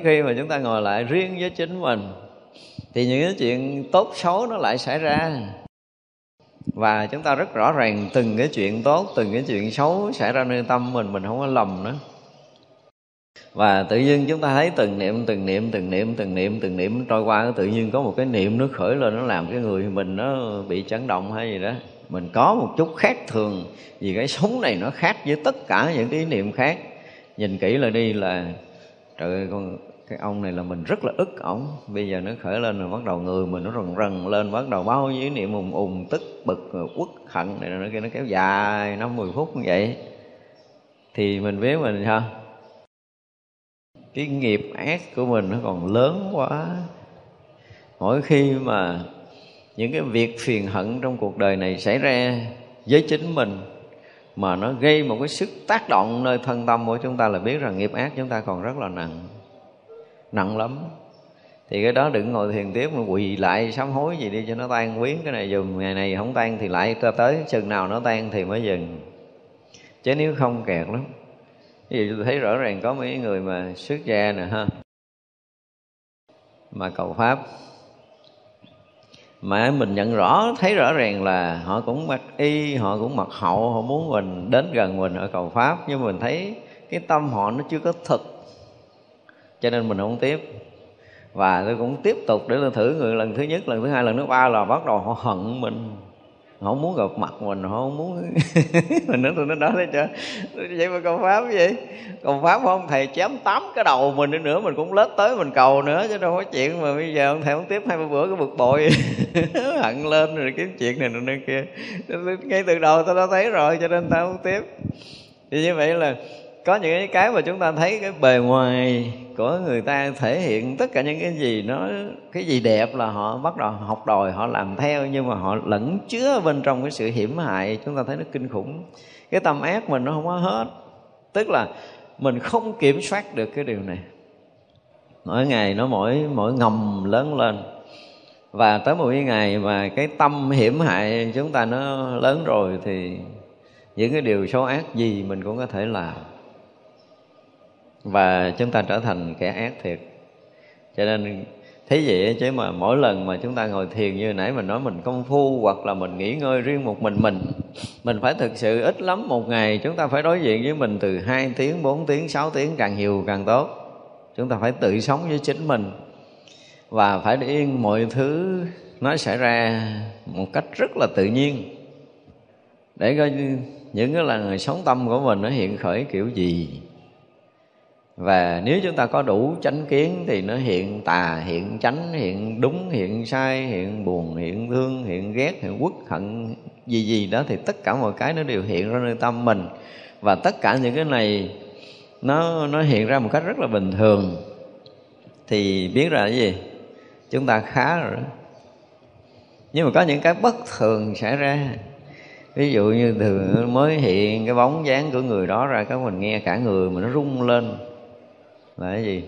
khi mà chúng ta ngồi lại riêng với chính mình, thì những cái chuyện tốt xấu nó lại xảy ra. Và chúng ta rất rõ ràng từng cái chuyện tốt, từng cái chuyện xấu xảy ra nơi tâm mình mình không có lầm nữa. Và tự nhiên chúng ta thấy từng niệm từng niệm từng niệm từng niệm từng niệm, trôi qua tự nhiên có một cái niệm nó khởi lên, nó làm cái người mình nó bị chấn động hay gì đó. Mình có một chút khác thường, vì cái sống này nó khác với tất cả những cái niệm khác. Nhìn kỹ lại đi là trời ơi, con, cái ông này là mình rất là ức ổng. Bây giờ nó khởi lên rồi bắt đầu người mình nó rần rần lên, bắt đầu bao nhiêu niệm ùng ùng, tức bực quất hận này nó kia nó kéo dài năm mười phút như vậy. Thì mình biết mình sao? Cái nghiệp ác của mình nó còn lớn quá. Mỗi khi mà những cái việc phiền hận trong cuộc đời này xảy ra với chính mình mà nó gây một cái sức tác động nơi thân tâm của chúng ta là biết rằng nghiệp ác chúng ta còn rất là nặng. Nặng lắm. Thì cái đó đừng ngồi thiền tiếp mà quỳ lại sám hối gì đi cho nó tan quyến cái này dùm ngày này không tan thì lại ta tới chừng nào nó tan thì mới dừng. Chứ nếu không kẹt lắm. Ví dụ tôi thấy rõ ràng có mấy người mà xuất gia nè ha. Mà cầu pháp mà mình nhận rõ, thấy rõ ràng là họ cũng mặc y, họ cũng mặc hậu, họ muốn mình đến gần mình ở cầu pháp, nhưng mình thấy cái tâm họ nó chưa có thực. Cho nên mình không tiếp. Và tôi cũng tiếp tục để tôi thử người lần thứ nhất, lần thứ hai, lần thứ ba là bắt đầu họ hận mình họ không muốn gặp mặt mình họ không muốn mình nói tôi nói đó đấy chưa vậy mà cầu pháp vậy cầu pháp không? Thầy chém tám cái đầu mình đi nữa, mình cũng lết tới mình cầu nữa chứ đâu có chuyện mà bây giờ ông thầy không tiếp hai ba bữa cái bực bội. Hận lên rồi kiếm chuyện này nơi kia. Ngay từ đầu tao đã thấy rồi cho nên tao không tiếp. Thì như vậy là có những cái mà chúng ta thấy cái bề ngoài của người ta thể hiện tất cả những cái gì nó, cái gì đẹp là họ bắt đầu học đòi, họ làm theo, nhưng mà họ lẫn chứa bên trong cái sự hiểm hại, chúng ta thấy nó kinh khủng. Cái tâm ác mình nó không có hết. Tức là mình không kiểm soát được cái điều này. Mỗi ngày nó mỗi mỗi ngầm lớn lên. Và tới một cái ngày mà cái tâm hiểm hại chúng ta nó lớn rồi thì những cái điều xấu ác gì mình cũng có thể làm và chúng ta trở thành kẻ ác thiệt. Cho nên, thế vậy chứ mà mỗi lần mà chúng ta ngồi thiền như nãy mình nói mình công phu hoặc là mình nghỉ ngơi riêng một mình mình mình phải thực sự ít lắm một ngày. Chúng ta phải đối diện với mình từ 2 tiếng 4 tiếng 6 tiếng càng nhiều càng tốt. Chúng ta phải tự sống với chính mình. Và phải để yên mọi thứ nó xảy ra một cách rất là tự nhiên. Để coi những cái lần sống tâm của mình nó hiện khởi kiểu gì và nếu chúng ta có đủ chánh kiến thì nó hiện tà, hiện chánh, hiện đúng, hiện sai, hiện buồn, hiện thương, hiện ghét, hiện quất hận, gì gì đó, thì tất cả mọi cái nó đều hiện ra nơi tâm mình. Và tất cả những cái này nó nó hiện ra một cách rất là bình thường. Thì biết là cái gì? Chúng ta khá rồi. Đó nhưng mà có những cái bất thường xảy ra. Ví dụ như từ mới hiện cái bóng dáng của người đó ra các mình nghe cả người mà nó rung lên là cái gì?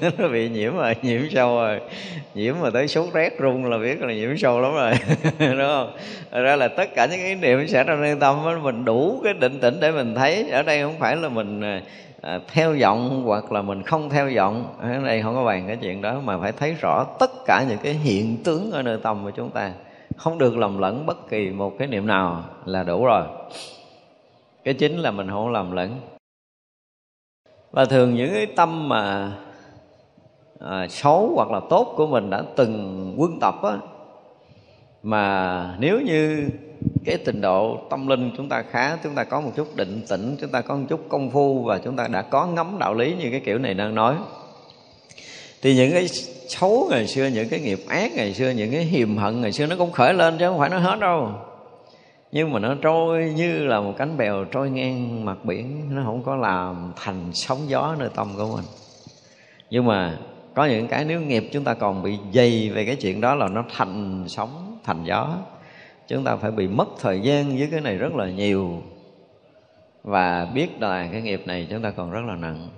Nó bị nhiễm rồi nhiễm sâu rồi. Nhiễm mà tới sốt rét rung là biết là nhiễm sâu lắm rồi đúng không? Thật ra là tất cả những cái niệm sẽ trong nơi tâm đó, mình đủ cái định tĩnh để mình thấy. Ở đây không phải là mình à, à theo vọng hoặc là mình không theo vọng ở đây không có bàn cái chuyện đó mà phải thấy rõ tất cả những cái hiện tướng ở nơi tâm của chúng ta. Không được lầm lẫn bất kỳ một cái niệm nào là đủ rồi. Cái chính là mình không lầm lẫn và thường những cái tâm mà à, xấu hoặc là tốt của mình đã từng quân tập á mà nếu như cái trình độ tâm linh chúng ta khá chúng ta có một chút định tĩnh chúng ta có một chút công phu và chúng ta đã có ngắm đạo lý như cái kiểu này đang nói thì những cái xấu ngày xưa những cái nghiệp ác ngày xưa những cái hiềm hận ngày xưa nó cũng khởi lên chứ không phải nó hết đâu nhưng mà nó trôi như là một cánh bèo trôi ngang mặt biển. Nó không có làm thành sóng gió nơi tâm của mình. Nhưng mà có những cái nếu nghiệp chúng ta còn bị dày về cái chuyện đó là nó thành sóng, thành gió. Chúng ta phải bị mất thời gian với cái này rất là nhiều. Và biết là cái nghiệp này chúng ta còn rất là nặng.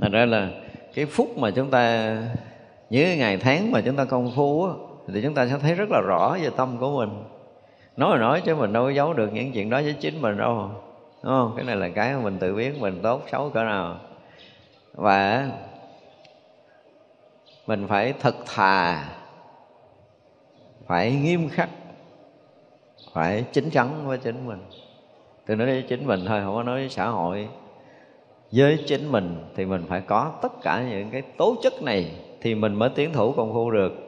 Thành ra là cái phút mà chúng ta, những ngày tháng mà chúng ta công phu thì chúng ta sẽ thấy rất là rõ về tâm của mình nói là nói chứ mình đâu có giấu được những chuyện đó với chính mình đâu. Đúng không? Cái này là cái mình tự biết, mình tốt, xấu cỡ nào. Và mình phải thật thà, phải nghiêm khắc, phải chính chắn với chính mình. Tôi nói với chính mình thôi, không có nói với xã hội. Với chính mình thì mình phải có tất cả những cái tố chất này thì mình mới tiến thủ công phu được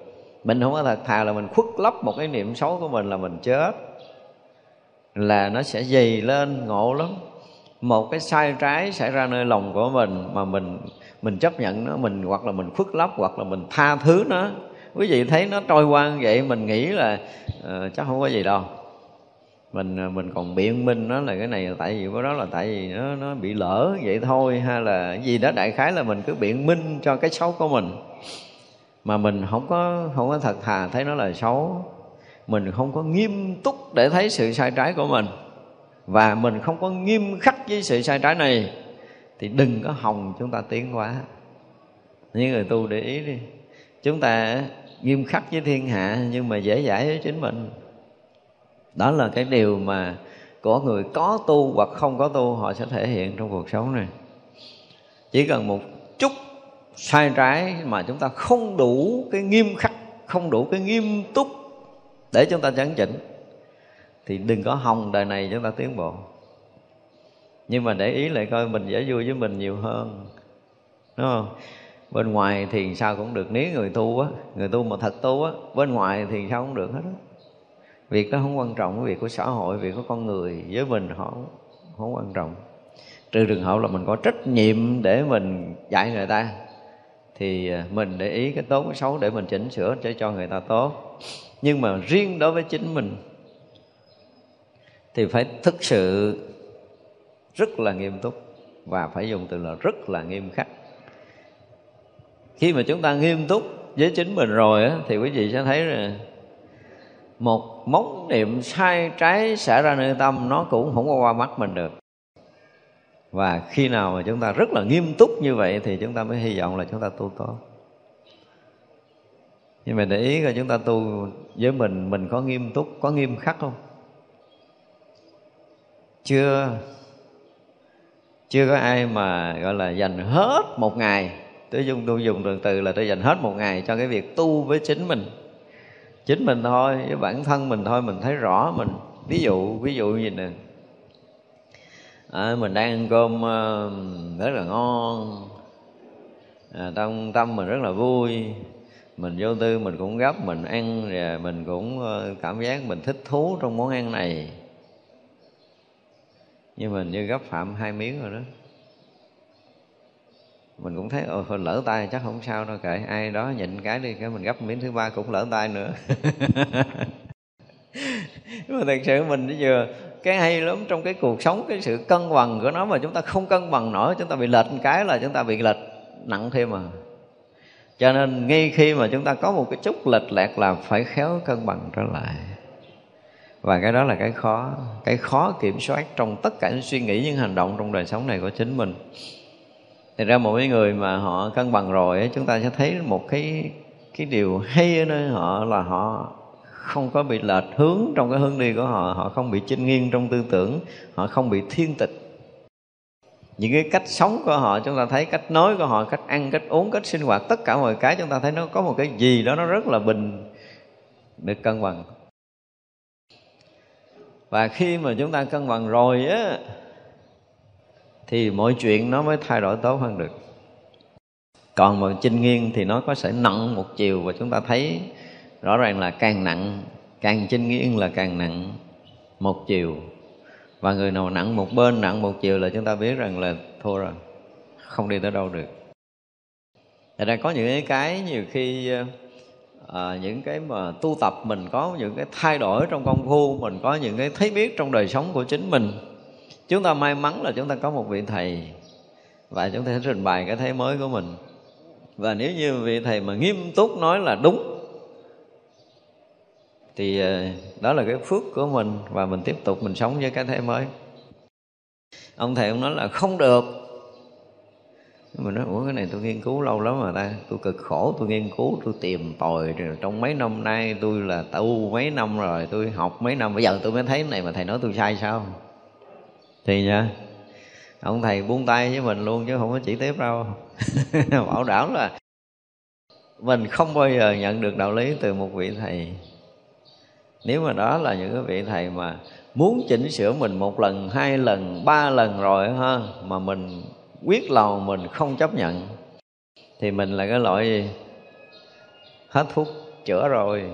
mình không có thật thà là mình khuất lấp một cái niệm xấu của mình là mình chết. Là nó sẽ dày lên ngộ lắm. Một cái sai trái xảy ra nơi lòng của mình mà mình mình chấp nhận nó mình hoặc là mình khuất lấp hoặc là mình tha thứ nó. Quý vị thấy nó trôi qua vậy mình nghĩ là uh, chắc không có gì đâu. Mình ờ, mình còn biện minh nó là cái này là tại vì cái đó là tại vì nó nó bị lỡ vậy thôi hay là gì đó đại khái là mình cứ biện minh cho cái xấu của mình mà mình không có không có thật thà thấy nó là xấu. Mình không có nghiêm túc để thấy sự sai trái của mình. Và mình không có nghiêm khắc với sự sai trái này, thì đừng có hòng chúng ta tiến quá những người tu để ý đi. Chúng ta nghiêm khắc với thiên hạ, nhưng mà dễ dãi với chính mình. Đó là cái điều mà của người có tu hoặc không có tu họ sẽ thể hiện trong cuộc sống này. Chỉ cần một chút sai trái mà chúng ta không đủ cái nghiêm khắc, không đủ cái nghiêm túc để chúng ta chấn chỉnh, thì đừng có hòng đời này chúng ta tiến bộ. Nhưng mà để ý lại coi mình dễ vui với mình nhiều hơn, đúng không? Bên ngoài thì sao cũng được, nếu người tu á, người tu mà thật tu á, bên ngoài thì sao cũng được hết á. Việc đó không quan trọng, việc của xã hội, việc của con người, với mình họ không quan trọng. Trừ trường hợp là mình có trách nhiệm để mình dạy người ta thì à, mình để ý cái tốt cái xấu để mình chỉnh sửa để cho người ta tốt. Nhưng mà riêng đối với chính mình thì phải thực sự rất là nghiêm túc và phải dùng từ là rất là nghiêm khắc. Khi mà chúng ta nghiêm túc với chính mình rồi á, thì quý vị sẽ thấy là một móng niệm sai trái xảy ra nơi tâm nó cũng không có qua mắt mình được và khi nào mà chúng ta rất là nghiêm túc như vậy thì chúng ta mới hy vọng là chúng ta tu tốt. Nhưng mà để ý là chúng ta tu với mình mình có nghiêm túc, có nghiêm khắc không? Chưa. Chưa có ai mà, gọi là, dành hết một ngày. Tôi dùng tôi dùng từ từ là tôi dành hết một ngày cho cái việc tu với chính mình. Chính mình thôi, với bản thân mình thôi, mình thấy rõ mình. Ví dụ ví dụ như nè à, mình đang ăn cơm ờ, rất là ngon. À, trong tâm mình rất là vui. Mình vô tư mình cũng gấp mình ăn và mình cũng ờ, cảm giác mình thích thú trong món ăn này. Nhưng mình như gấp phạm hai miếng rồi đó. Mình cũng thấy ồ lỡ tay chắc không sao đâu kệ ai đó nhịn cái đi cái mình gấp miếng thứ ba cũng lỡ tay nữa. Mà thật sự mình vừa cái hay lắm trong cái cuộc sống, cái sự cân bằng của nó mà chúng ta không cân bằng nổi, chúng ta bị lệch một cái là chúng ta bị lệch nặng thêm mà cho nên ngay khi mà chúng ta có một cái chút lệch lạc là phải khéo cân bằng trở lại. Và cái đó là cái khó cái khó kiểm soát trong tất cả những suy nghĩ, những hành động trong đời sống này của chính mình. Thì ra một người mà họ cân bằng rồi chúng ta sẽ thấy một cái cái điều hay ở nơi họ là họ không có bị lệch hướng trong cái hướng đi của họ họ không bị chinh nghiêng trong tư tưởng, họ không bị thiên tịch. Những cái cách sống của họ, chúng ta thấy cách nói của họ, cách ăn, cách uống, cách sinh hoạt, tất cả mọi cái chúng ta thấy nó có một cái gì đó nó rất là bình, được cân bằng. Và khi mà chúng ta cân bằng rồi á, thì mọi chuyện nó mới thay đổi tốt hơn được. Còn mà chinh nghiêng thì nó có sẽ nặng một chiều và chúng ta thấy rõ ràng là càng nặng càng chinh nghiêng là càng nặng một chiều. Và người nào nặng một bên nặng một chiều là chúng ta biết rằng là thua rồi không đi tới đâu được. Thật ra có những cái nhiều khi à, những cái mà tu tập mình có những cái thay đổi trong công phu mình có những cái thấy biết trong đời sống của chính mình. Chúng ta may mắn là chúng ta có một vị thầy và chúng ta sẽ trình bày cái thấy mới của mình. Và nếu như vị thầy mà nghiêm túc nói là đúng thì ờ, đó là cái phước của mình và mình tiếp tục mình sống với cái thế mới. Ông thầy ông nói là không được. Mình nói, ủa, cái này tôi nghiên cứu lâu lắm mà ta, tôi cực khổ, tôi nghiên cứu, tôi tìm tòi trong mấy năm nay tôi là tu mấy năm rồi, tôi học mấy năm, bây giờ tôi mới thấy này mà thầy nói tôi sai sao? Thì nha ông thầy buông tay với mình luôn chứ không có chỉ tiếp đâu. Bảo đảm là mình không bao giờ nhận được đạo lý từ một vị thầy nếu mà đó là những cái vị thầy mà muốn chỉnh sửa mình một lần, hai lần, ba lần rồi ha, mà mình quyết lòng mình không chấp nhận, thì mình là cái loại gì hết thuốc chữa rồi.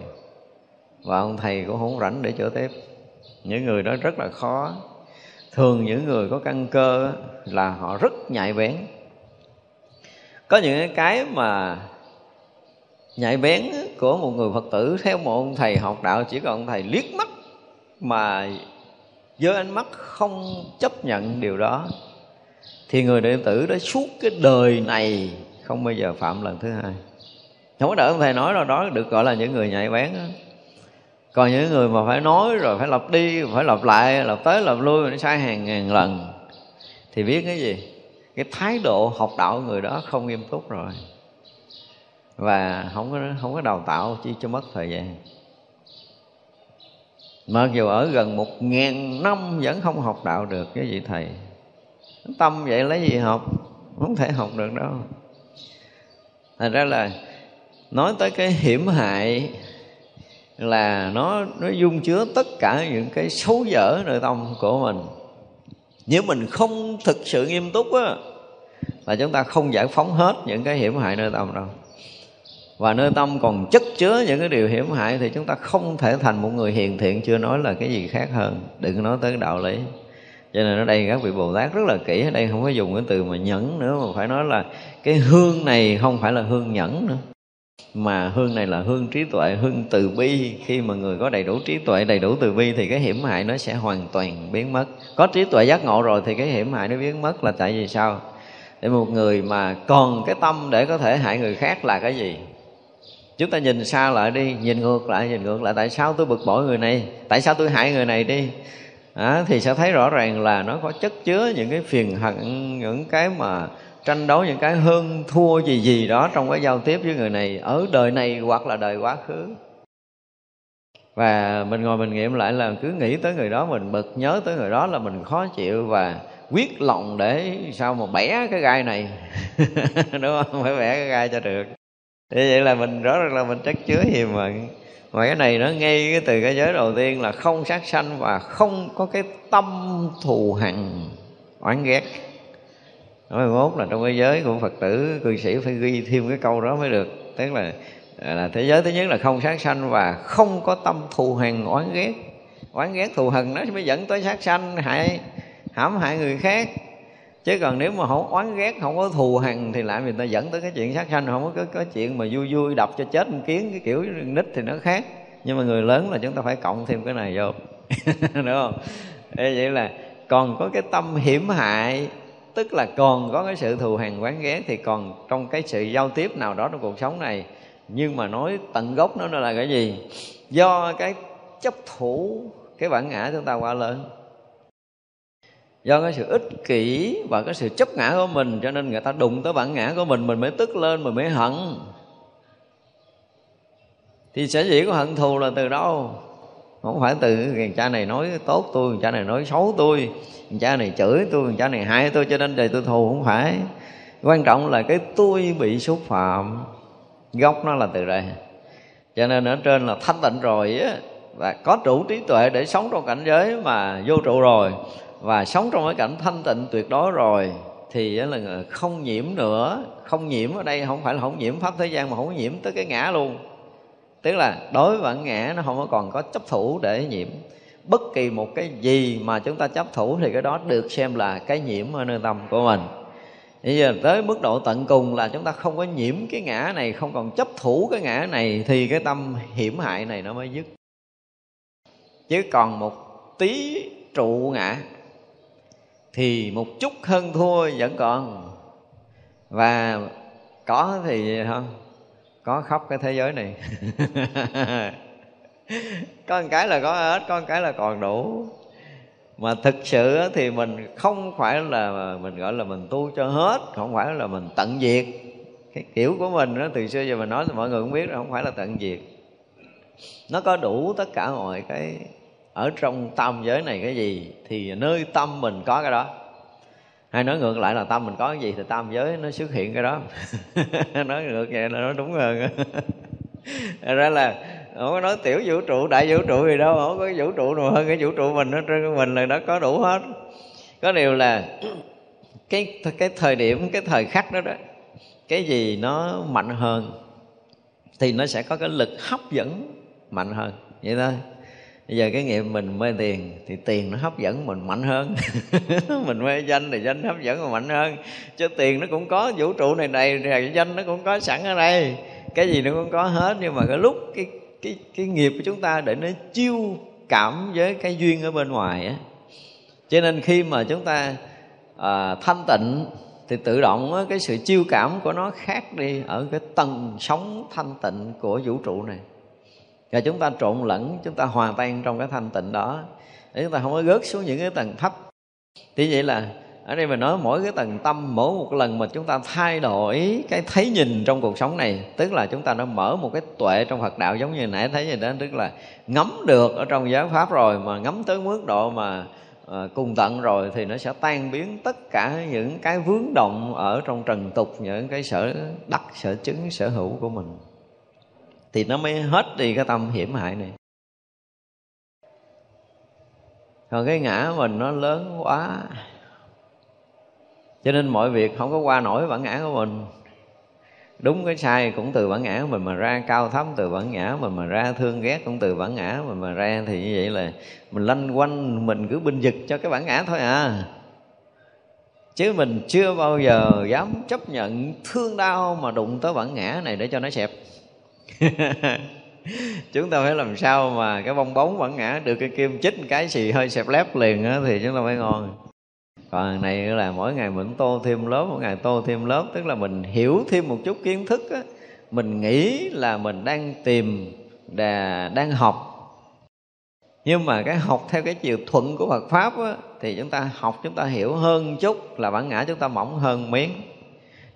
Và ông thầy cũng không rảnh để chữa tiếp. Những người đó rất là khó. Thường những người có căn cơ là họ rất nhạy bén. Có những cái mà nhạy bén của một người phật tử, theo một ông thầy học đạo, chỉ còn ông thầy liếc mắt mà với ánh mắt không chấp nhận điều đó, thì người đệ tử đó suốt cái đời này không bao giờ phạm lần thứ hai. Không có đợi ông thầy nói rồi đó được gọi là những người nhạy bén đó. còn những người mà phải nói rồi phải lặp đi, phải lặp lại, lặp tới lặp lui, nó sai hàng ngàn lần, thì biết cái gì? Cái thái độ học đạo người đó không nghiêm túc rồi và không có không có đào tạo, chỉ cho mất thời gian. Mặc dù ở gần một ngàn năm vẫn không học đạo được cái vị thầy. Tâm vậy lấy gì học? Không thể học được đâu. Thành ra là nói tới cái hiểm hại là nó nó dung chứa tất cả những cái xấu dở nội tâm của mình. Nếu mình không thực sự nghiêm túc á, là chúng ta không giải phóng hết những cái hiểm hại nơi tâm đâu và nơi tâm còn chất chứa những cái điều hiểm hại thì chúng ta không thể thành một người hiền thiện, chưa nói là cái gì khác hơn. Đừng nói tới đạo lý. Cho nên ở đây các vị bồ tát rất là kỹ. Ở đây không có dùng cái từ mà nhẫn nữa, mà phải nói là cái hương này không phải là hương nhẫn nữa, mà hương này là hương trí tuệ, hương từ bi. Khi mà người có đầy đủ trí tuệ, đầy đủ từ bi thì cái hiểm hại nó sẽ hoàn toàn biến mất. Có trí tuệ giác ngộ rồi thì cái hiểm hại nó biến mất là tại vì sao? Để một người mà còn cái tâm để có thể hại người khác là cái gì? Chúng ta nhìn xa lại đi nhìn ngược lại nhìn ngược lại. Tại sao tôi bực bội người này? Tại sao tôi hại người này đi? À, thì sẽ thấy rõ ràng là nó có chất chứa những cái phiền hận những cái mà tranh đấu những cái hơn thua gì gì đó trong cái giao tiếp với người này ở đời này hoặc là đời quá khứ. Và mình ngồi mình nghiệm lại là cứ nghĩ tới người đó mình bực nhớ tới người đó là mình khó chịu và quyết lòng để sao mà bẻ cái gai này. Đúng không? Phải bẻ cái gai cho được thế vậy là mình rõ ràng là mình chắc chứa hiềm mà mà cái này nó ngay cái từ cái giới đầu tiên là không sát sanh và không có cái tâm thù hằn, oán ghét. Nói mốt là trong cái giới của phật tử, cư sĩ phải ghi thêm cái câu đó mới được. Tức là à, là thế giới thứ nhất là không sát sanh và không có tâm thù hằn, oán ghét. Oán ghét thù hằn nó mới dẫn tới sát sanh, hại, hãm hại người khác chứ còn nếu mà không oán ghét không có thù hằn thì lại người ta dẫn tới cái chuyện sát sanh không có cái, chuyện mà vui vui đập cho chết một kiến cái kiểu nít thì nó khác. Nhưng mà người lớn là chúng ta phải cộng thêm cái này vô. Đúng không? Ê, vậy là còn có cái tâm hiểm hại tức là còn có cái sự thù hằn quán ghét thì còn trong cái sự giao tiếp nào đó trong cuộc sống này. Nhưng mà nói tận gốc nó là cái gì? Do cái chấp thủ cái bản ngã chúng ta quá lớn do cái sự ích kỷ và cái sự chấp ngã của mình, cho nên người ta đụng tới bản ngã của mình mình mới tức lên, mình mới hận. Thì sở dĩ có hận thù là từ đâu? Không phải từ thằng cha này nói tốt tôi thằng cha này nói xấu tôi thằng cha này chửi tôi thằng cha này hại tôi, cho nên đời tôi thù không phải. Quan trọng là cái tôi bị xúc phạm, gốc nó là từ đây. Cho nên ở trên là thanh tịnh rồi á, và có trụ trí tuệ để sống trong cảnh giới mà vô trụ rồi và sống trong cái cảnh thanh tịnh tuyệt đối rồi, thì là không nhiễm nữa. Không nhiễm ở đây không phải là không nhiễm pháp thế gian mà không nhiễm tới cái ngã luôn. Tức là đối với bản ngã nó không có còn có chấp thủ để nhiễm. Bất kỳ một cái gì mà chúng ta chấp thủ thì cái đó được xem là cái nhiễm ở nơi tâm của mình. Bây giờ tới mức độ tận cùng là chúng ta không có nhiễm cái ngã này, không còn chấp thủ cái ngã này thì cái tâm hiểm hại này nó mới dứt. Chứ còn một tí trụ ngã thì một chút hơn thua vẫn còn. Và có thì không? Có khóc cái thế giới này. Có một cái là có hết có một cái là còn đủ. Mà thực sự thì mình không phải là, mình gọi là mình tu cho hết, không phải là mình tận diệt. Cái kiểu của mình đó từ xưa giờ mình nói thì mọi người cũng biết là không phải là tận diệt. Nó có đủ tất cả mọi cái ở trong tâm giới này cái gì, thì nơi tâm mình có cái đó. Hay nói ngược lại là tâm mình có cái gì, thì tam giới nó xuất hiện cái đó. Nói ngược vậy là nó đúng hơn. Ra là không có nói tiểu vũ trụ, đại vũ trụ gì đâu, không có vũ trụ nào hơn cái vũ trụ mình nó trên của mình là nó có đủ hết. Có điều là cái cái thời điểm, cái thời khắc đó đó, cái gì nó mạnh hơn thì nó sẽ có cái lực hấp dẫn mạnh hơn. Vậy thôi bây giờ cái nghiệp mình mê tiền thì tiền nó hấp dẫn mình mạnh hơn. Mình mê danh thì danh hấp dẫn mình mạnh hơn. Chứ tiền nó cũng có vũ trụ này này rồi danh nó cũng có sẵn ở đây. Cái gì nó cũng có hết nhưng mà cái lúc cái cái cái nghiệp của chúng ta để nó chiêu cảm với cái duyên ở bên ngoài á. Cho nên khi mà chúng ta à, thanh tịnh thì tự động á, cái sự chiêu cảm của nó khác đi ở cái tầng sống thanh tịnh của vũ trụ này và chúng ta trộn lẫn chúng ta hòa tan trong cái thanh tịnh đó. Để chúng ta không có gớt xuống những cái tầng thấp. Thì vậy là ở đây mình nói mỗi cái tầng tâm mỗi một lần mà chúng ta thay đổi cái thấy nhìn trong cuộc sống này tức là chúng ta đã mở một cái tuệ trong Phật đạo giống như nãy thấy vậy đó tức là ngắm được ở trong giáo pháp rồi mà ngắm tới mức độ mà à, cùng tận rồi thì nó sẽ tan biến tất cả những cái vướng động ở trong trần tục những cái sở đắc sở chứng sở hữu của mình thì nó mới hết đi cái tâm hiểm hại này. Còn cái ngã mình nó lớn quá. Cho nên mọi việc không có qua nổi bản ngã của mình. Đúng cái sai cũng từ bản ngã của mình mà ra, cao thấp từ bản ngã mình mà ra, thương ghét cũng từ bản ngã mình mà ra. Thì như vậy là mình lanh quanh, mình cứ binh vực cho cái bản ngã thôi à. Chứ mình chưa bao giờ dám chấp nhận thương đau mà đụng tới bản ngã này để cho nó xẹp. chúng ta phải làm sao mà cái bong bóng vẫn ngã được cái kim chích cái xì hơi xẹp lép liền á thì chúng ta phải ngon. Còn này là mỗi ngày mình tô thêm lớp mỗi ngày tô thêm lớp tức là mình hiểu thêm một chút kiến thức á. Mình nghĩ là mình đang tìm đà, đang học. Nhưng mà cái học theo cái chiều thuận của Phật pháp á, thì chúng ta học chúng ta hiểu hơn chút là bản ngã chúng ta mỏng hơn miếng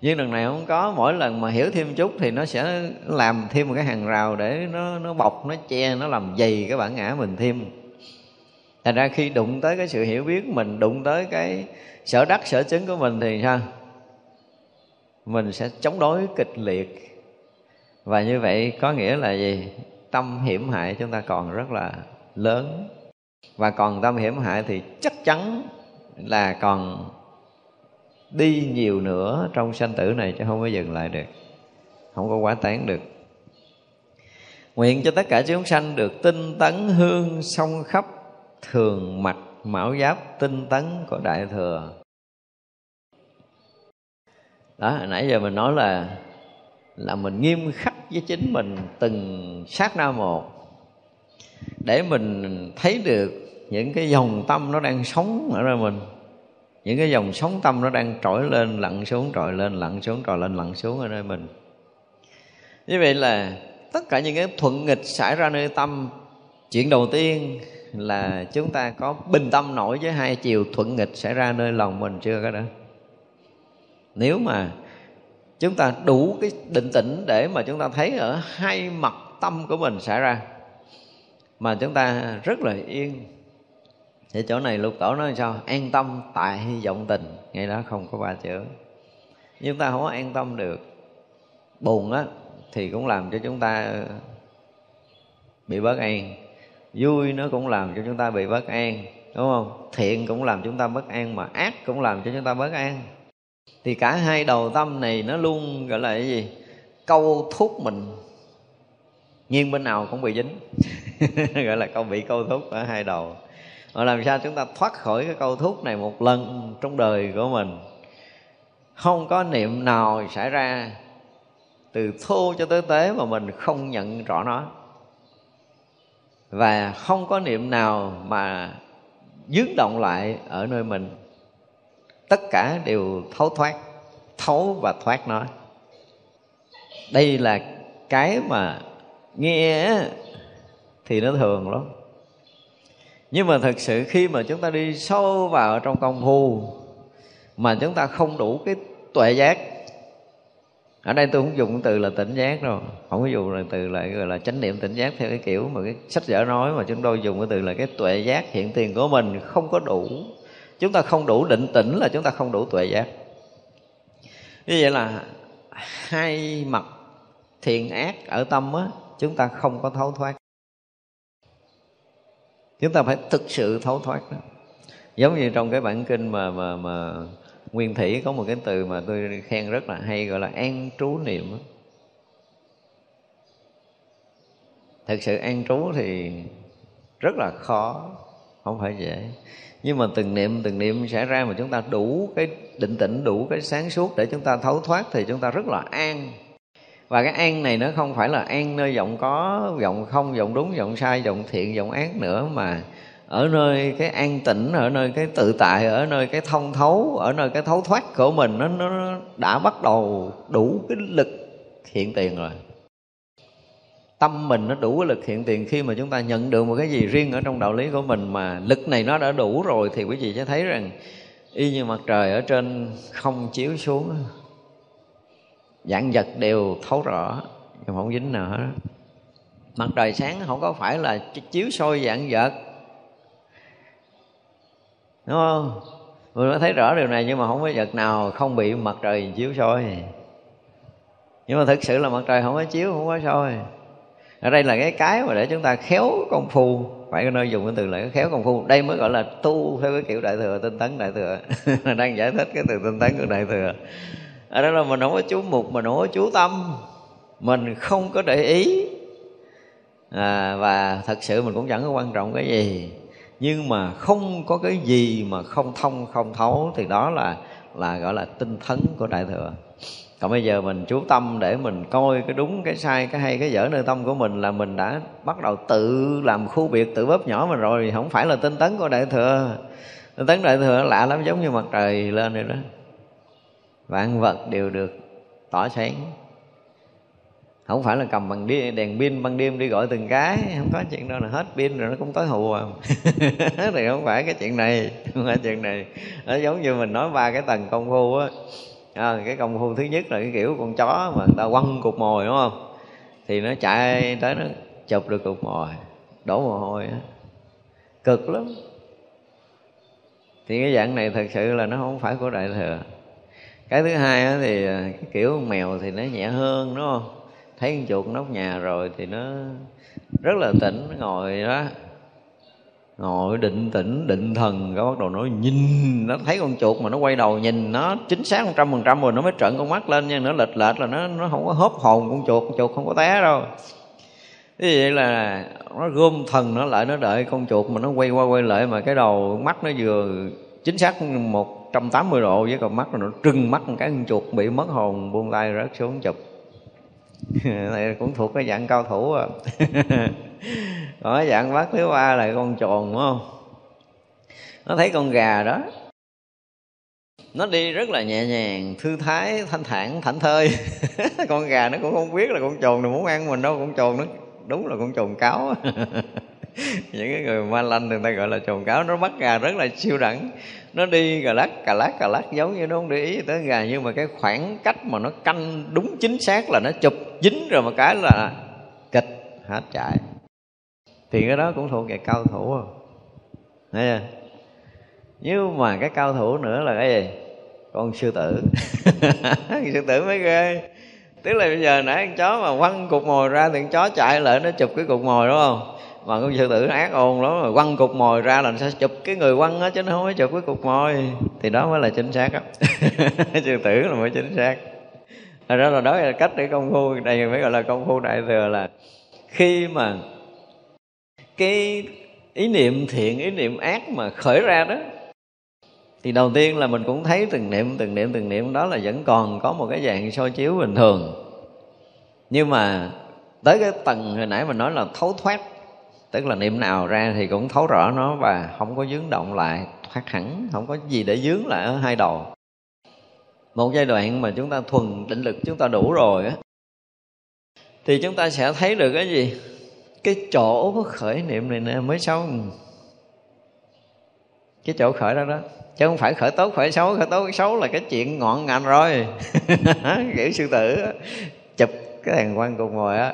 nhưng lần này không có, mỗi lần mà hiểu thêm chút thì nó sẽ làm thêm một cái hàng rào để nó nó bọc, nó che, nó làm dày cái bản ngã mình thêm. Thành ra khi đụng tới cái sự hiểu biết mình, đụng tới cái sở đắc, sở chứng của mình thì sao? Mình sẽ chống đối kịch liệt. Và như vậy có nghĩa là gì? Tâm hiểm hại chúng ta còn rất là lớn. Và còn tâm hiểm hại thì chắc chắn là còn đi nhiều nữa trong sanh tử này chứ không có dừng lại được. Không có quá tán được. Nguyện cho tất cả chúng sanh được tinh tấn hương song khắp thường mặc mão giáp tinh tấn của đại thừa. Đó, nãy giờ mình nói là là mình nghiêm khắc với chính mình từng sát na một để mình thấy được những cái dòng tâm nó đang sống ở nơi mình những cái dòng sóng tâm nó đang trỗi lên, lặn xuống, trồi lên, lặn xuống, trồi lên, lặn xuống ở nơi mình. Như vậy là tất cả những cái thuận nghịch xảy ra nơi tâm, chuyện đầu tiên là chúng ta có bình tâm nổi với hai chiều thuận nghịch xảy ra nơi lòng mình, chưa có đó? Nếu mà chúng ta đủ cái định tĩnh để mà chúng ta thấy ở hai mặt tâm của mình xảy ra, mà chúng ta rất là yên thì chỗ này lục tổ nói sao? An tâm tại vọng tình. Ngay đó không có ba chữ. Nhưng ta không có an tâm được. Buồn á, thì cũng làm cho chúng ta bị bất an. Vui nó cũng làm cho chúng ta bị bất an, đúng không? Thiện cũng làm chúng ta bất an, mà ác cũng làm cho chúng ta bất an. Thì cả hai đầu tâm này nó luôn gọi là cái gì? Câu thúc mình. Nhiên bên nào cũng bị dính. Gọi là câu bị câu thúc ở hai đầu và làm sao chúng ta thoát khỏi cái câu thúc này một lần trong đời của mình? Không có niệm nào xảy ra từ thô cho tới tế mà mình không nhận rõ nó. Và không có niệm nào mà dướng động lại ở nơi mình. Tất cả đều thấu thoát, thấu và thoát nó. Đây là cái mà nghe thì nó thường lắm nhưng mà thực sự khi mà chúng ta đi sâu vào trong công phu, mà chúng ta không đủ cái tuệ giác. Ở đây tôi không dùng từ là tỉnh giác đâu. Không có dùng là từ là gọi là chánh niệm tỉnh giác theo cái kiểu mà cái sách vở nói, mà chúng tôi dùng cái từ là cái tuệ giác hiện tiền của mình không có đủ. Chúng ta không đủ định tĩnh là chúng ta không đủ tuệ giác. Như vậy là hai mặt thiện ác ở tâm á, chúng ta không có thấu thoát chúng ta phải thực sự thấu thoát đó. Giống như trong cái bản kinh mà mà mà nguyên thủy có một cái từ mà tôi khen rất là hay, gọi là an trú niệm thực sự an trú thì rất là khó, không phải dễ. Nhưng mà từng niệm từng niệm xảy ra mà chúng ta đủ cái định tĩnh, đủ cái sáng suốt để chúng ta thấu thoát thì chúng ta rất là an và cái an này nó không phải là an nơi giọng có giọng không giọng đúng giọng sai giọng thiện giọng ác nữa mà ở nơi cái an tĩnh ở nơi cái tự tại ở nơi cái thông thấu ở nơi cái thấu thoát của mình nó, nó đã bắt đầu đủ cái lực hiện tiền rồi. Tâm mình nó đủ cái lực hiện tiền khi mà chúng ta nhận được một cái gì riêng ở trong đạo lý của mình mà lực này nó đã đủ rồi thì quý vị sẽ thấy rằng y như mặt trời ở trên không chiếu xuống dạng vật đều thấu rõ, nhưng không dính nào hết mặt trời sáng không có phải là chiếu soi dạng vật. Đúng không? Mình mới thấy rõ điều này, nhưng mà không có vật nào không bị mặt trời chiếu soi. Nhưng mà thực sự là mặt trời không có chiếu, không có soi. Ở đây là cái cái mà để chúng ta khéo công phu. Phải nơi dùng cái từ là khéo công phu. Đây mới gọi là tu theo cái kiểu đại thừa, tinh tấn đại thừa. Đang giải thích cái từ tinh tấn của đại thừa ở đó là mình không có chú mục mình không có chú tâm. Mình không có để ý. À, và thật sự mình cũng chẳng có quan trọng cái gì. Nhưng mà không có cái gì mà không thông không thấu thì đó là là gọi là tinh thấn của đại thừa. Còn bây giờ mình chú tâm để mình coi cái đúng cái sai cái hay cái dở nơi tâm của mình là mình đã bắt đầu tự làm khu biệt tự bóp nhỏ mình rồi. Không phải là tinh tấn của đại thừa. Tinh tấn đại thừa lạ lắm giống như mặt trời lên rồi đó vạn vật đều được tỏ sáng. Không phải là cầm bằng đi, đèn pin ban đêm đi gọi từng cái không có chuyện đó là hết pin rồi nó cũng tối hù à. Thì không phải cái chuyện này không phải chuyện này. Nó giống như mình nói ba cái tầng công phu á. À, cái công phu thứ nhất là cái kiểu con chó mà người ta quăng cục mồi đúng không? Thì nó chạy tới nó chụp được cục mồi đổ mồ hôi á. Cực lắm. Thì cái dạng này thật sự là nó không phải của đại thừa cái thứ hai thì à, cái kiểu mèo thì nó nhẹ hơn, đúng không? Thấy con chuột nóc nhà rồi thì nó rất là tỉnh, nó ngồi đó. Ngồi định tĩnh, định thần, cái bắt đầu nó nhìn, nó thấy con chuột mà nó quay đầu nhìn nó chính xác một trăm phần trăm rồi, nó mới trợn con mắt lên nhưng nó lệch lệch là nó nó không có hớp hồn con chuột con chuột không có té đâu. Thế vậy là nó gom thần nó lại, nó đợi con chuột mà nó quay qua quay lại mà cái đầu mắt nó vừa chính xác một trăm tám mươi độ với con mắt nó trừng mắt một cái con chuột bị mất hồn, buông tay rớt xuống chụp. Này cũng thuộc cái dạng cao thủ à. Ở cái dạng bắt thứ ba là con tròn đúng không? Nó thấy con gà đó. Nó đi rất là nhẹ nhàng, thư thái, thanh thản, thảnh thơi. Con gà nó cũng không biết là con trồn này muốn ăn mình đâu, con trồn nó đúng là con trồn cáo những cái người ma lanh người ta gọi là trồn cáo nó bắt gà rất là siêu đẳng. Nó đi cà lắc cà lắc cà lắc giống như nó không để ý tới gà, nhưng mà cái khoảng cách mà nó canh đúng chính xác là nó chụp dính rồi một cái là kịch hết chạy thì cái đó cũng thuộc về cao thủ không? Thấy chưa? Nhưng mà cái cao thủ nữa là cái gì? Con sư tử. Sư tử mới ghê. Tức là bây giờ nãy con chó mà quăng cục mồi ra thì con chó chạy lại nó chụp cái cục mồi, đúng không? Mà con sư tử nó ác ôn lắm rồi. Quăng cục mồi ra là nó sẽ chụp cái người quăng á, chứ nó không có chụp cái cục mồi. Thì đó mới là chính xác á. Sư tử là mới chính xác. Thật ra là đó là cách để công phu. Đây mới gọi là công phu đại thừa là khi mà cái ý niệm thiện, ý niệm ác mà khởi ra đó, thì đầu tiên là mình cũng thấy từng niệm từng niệm từng niệm. Đó là vẫn còn có một cái dạng soi chiếu bình thường. Nhưng mà tới cái tầng hồi nãy mình nói là thấu thoát tức là niệm nào ra thì cũng thấu rõ nó và không có dướng động lại thoát hẳn, không có gì để dướng lại ở hai đầu. Một giai đoạn mà chúng ta thuần định lực, chúng ta đủ rồi á, thì chúng ta sẽ thấy được cái gì? Cái chỗ khởi niệm này nè mới xong. Cái chỗ khởi đó đó, chứ không phải khởi tốt, khởi xấu. Khởi tốt, khởi xấu là cái chuyện ngọn ngành rồi. Kiểu sư tử chụp cái thằng quan cùng ngồi á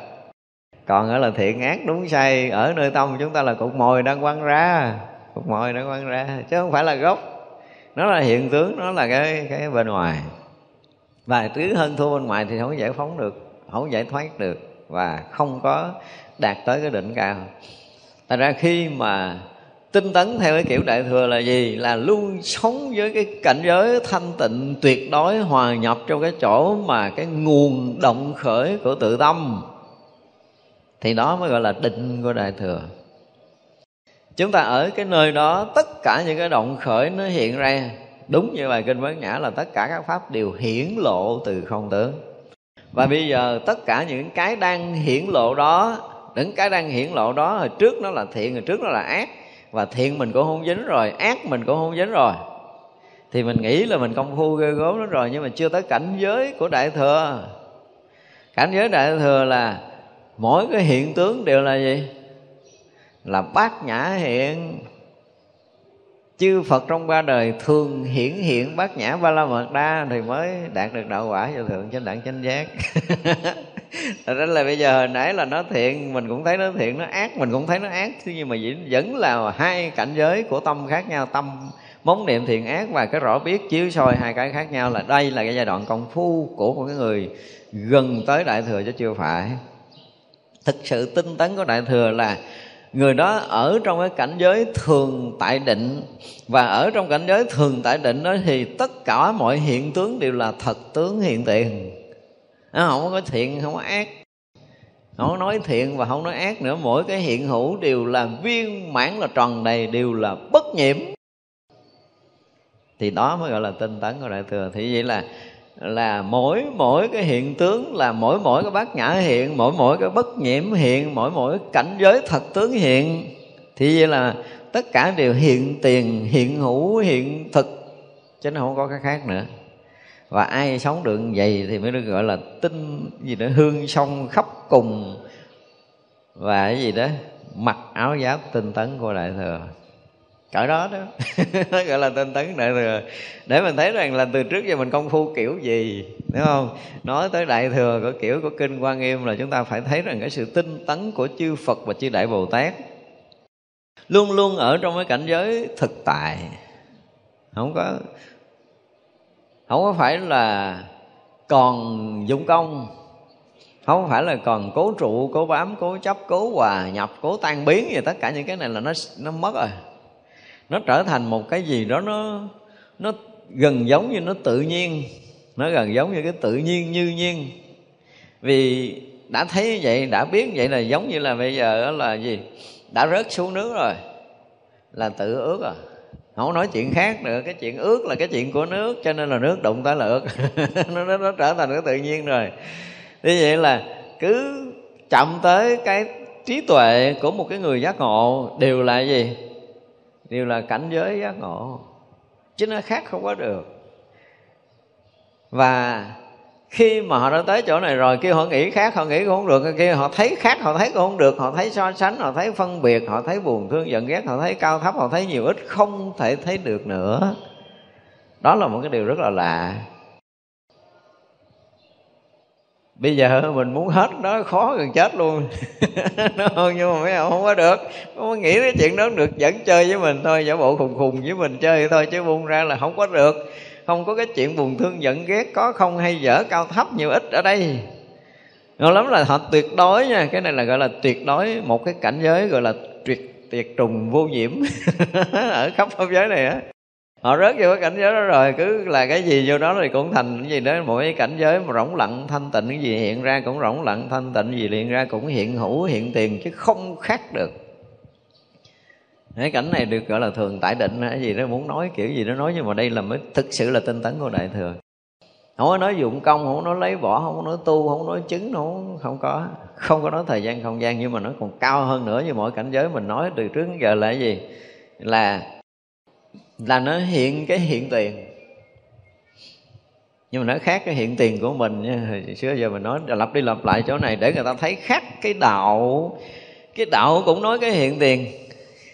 còn ở là thiện ác đúng sai, ở nơi tâm chúng ta là cục mồi đang quăng ra. Cục mồi đang quăng ra, chứ không phải là gốc. Nó là hiện tướng, nó là cái cái bên ngoài. Và tứ hơn thua bên ngoài thì không giải phóng được, không giải thoát được, và không có đạt tới cái đỉnh cao. Tại ra khi mà tinh tấn theo cái kiểu đại thừa là gì? Là luôn sống với cái cảnh giới thanh tịnh tuyệt đối, hòa nhập trong cái chỗ mà cái nguồn động khởi của tự tâm thì đó mới gọi là định của đại thừa. Chúng ta ở cái nơi đó, tất cả những cái động khởi nó hiện ra. Đúng như bài kinh mới nhã là tất cả các pháp đều hiển lộ từ không tướng. Và bây giờ tất cả những cái đang hiển lộ đó, những cái đang hiển lộ đó, hồi trước nó là thiện, hồi trước nó là ác. Và thiện mình cũng không dính rồi, ác mình cũng không dính rồi. Thì mình nghĩ là mình công phu ghê gớm đó rồi, nhưng mà chưa tới cảnh giới của đại thừa. Cảnh giới đại thừa là mỗi cái hiện tướng đều là gì? Là bát nhã hiện. Chư Phật trong ba đời thường hiển hiện bát nhã ba la mật đa thì mới đạt được đạo quả vô thượng chánh đẳng chánh giác. Thật ra là bây giờ hồi nãy là nó thiện Mình cũng thấy nó thiện, nó ác Mình cũng thấy nó ác. Thế nhưng mà vẫn là hai cảnh giới của tâm khác nhau Tâm móng niệm thiện ác Và cái rõ biết chiếu soi hai cái khác nhau Là đây là cái giai đoạn công phu Của một cái người gần tới Đại Thừa chứ chưa phải. Thực sự tinh tấn của Đại Thừa là người đó ở trong cái cảnh giới thường tại định. Và ở trong cảnh giới thường tại định đó thì tất cả mọi hiện tướng đều là thật tướng hiện tiền. Nó không có thiện, không có ác. Không có nói thiện và không nói ác nữa. Mỗi cái hiện hữu đều là viên mãn, là tròn đầy, đều là bất nhiễm. Thì đó mới gọi là tinh tấn của đại thừa. Thì vậy là là mỗi mỗi cái hiện tướng là mỗi mỗi cái bát nhã hiện, mỗi mỗi cái bất nhiễm hiện, mỗi mỗi cảnh giới thật tướng hiện. Thì vậy là tất cả đều hiện tiền, hiện hữu, hiện thực. Chứ nó không có cái khác nữa. Và ai sống được vậy thì mới được gọi là tinh, gì đó, hương sông khắp cùng. Và cái gì đó, mặc áo giáp tinh tấn của đại thừa cỡ đó đó. Gọi là tinh tấn đại thừa để mình thấy rằng là từ trước giờ mình công phu kiểu gì, đúng không? Nói tới đại thừa của kiểu của kinh quan nghiêm là chúng ta phải thấy rằng cái sự tinh tấn của chư phật và chư đại bồ tát luôn luôn ở trong cái cảnh giới thực tại. Không có không có phải là còn dụng công, không phải là còn cố trụ, cố bám, cố chấp, cố hòa nhập, cố tan biến gì, tất cả những cái này là nó nó mất rồi nó trở thành một cái gì đó nó nó gần giống như nó tự nhiên. Nó gần giống như cái tự nhiên như nhiên. Vì đã thấy như vậy đã biết vậy là giống như là bây giờ là gì? Đã rớt xuống nước rồi. Là tự ước rồi không nói chuyện khác nữa cái chuyện ước là cái chuyện của nước cho nên là nước đụng tới lượt nó, nó, nó trở thành cái tự nhiên rồi. Như vậy là cứ chậm tới cái trí tuệ của một cái người giác ngộ đều là gì? Đều là cảnh giới giác ngộ, chứ nó khác không có được. Và khi mà họ đã tới chỗ này rồi kia họ nghĩ khác, họ nghĩ cũng không được. Kia họ thấy khác, họ thấy cũng không được. Họ thấy so sánh, họ thấy phân biệt, họ thấy buồn thương, giận ghét, họ thấy cao thấp, họ thấy nhiều ít, không thể thấy được nữa. Đó là một cái điều rất là lạ bây giờ mình muốn hết nó khó gần chết luôn. Nhưng mà mấy ông không có được. Không có nghĩ cái chuyện đó được, vẫn chơi với mình thôi, giả bộ khùng khùng với mình chơi thôi, chứ buông ra là không có được. Không có cái chuyện buồn thương giận ghét, có không hay dở cao thấp nhiều ít ở đây. Ngon lắm là họ tuyệt đối nha, cái này là gọi là tuyệt đối một cái cảnh giới gọi là tuyệt tuyệt trùng vô nhiễm. Ở khắp pháp giới này á họ rớt vô cái cảnh giới đó rồi, cứ là cái gì vô đó thì cũng thành cái gì đó, mỗi cái cảnh giới mà rỗng lặng, thanh tịnh, cái gì hiện ra cũng rỗng lặng, thanh tịnh gì hiện ra cũng hiện hữu, hiện tiền, chứ không khác được. Cái cảnh này được gọi là thường tại định hay gì đó muốn nói, kiểu gì đó nói, nhưng mà đây là mới thực sự là tinh tấn của đại thừa. Không có nói dụng công, không có nói lấy vỏ, không có nói tu, không có nói chứng, không không có. Không có nói thời gian không gian, nhưng mà nó còn cao hơn nữa, như mọi cảnh giới mình nói từ trước đến giờ là cái gì? Là là nó hiện cái hiện tiền. Nhưng mà nó khác, cái hiện tiền của mình, nha, hồi xưa giờ mình nói lặp đi lặp lại chỗ này để người ta thấy khác cái đạo. Cái đạo cũng nói cái hiện tiền.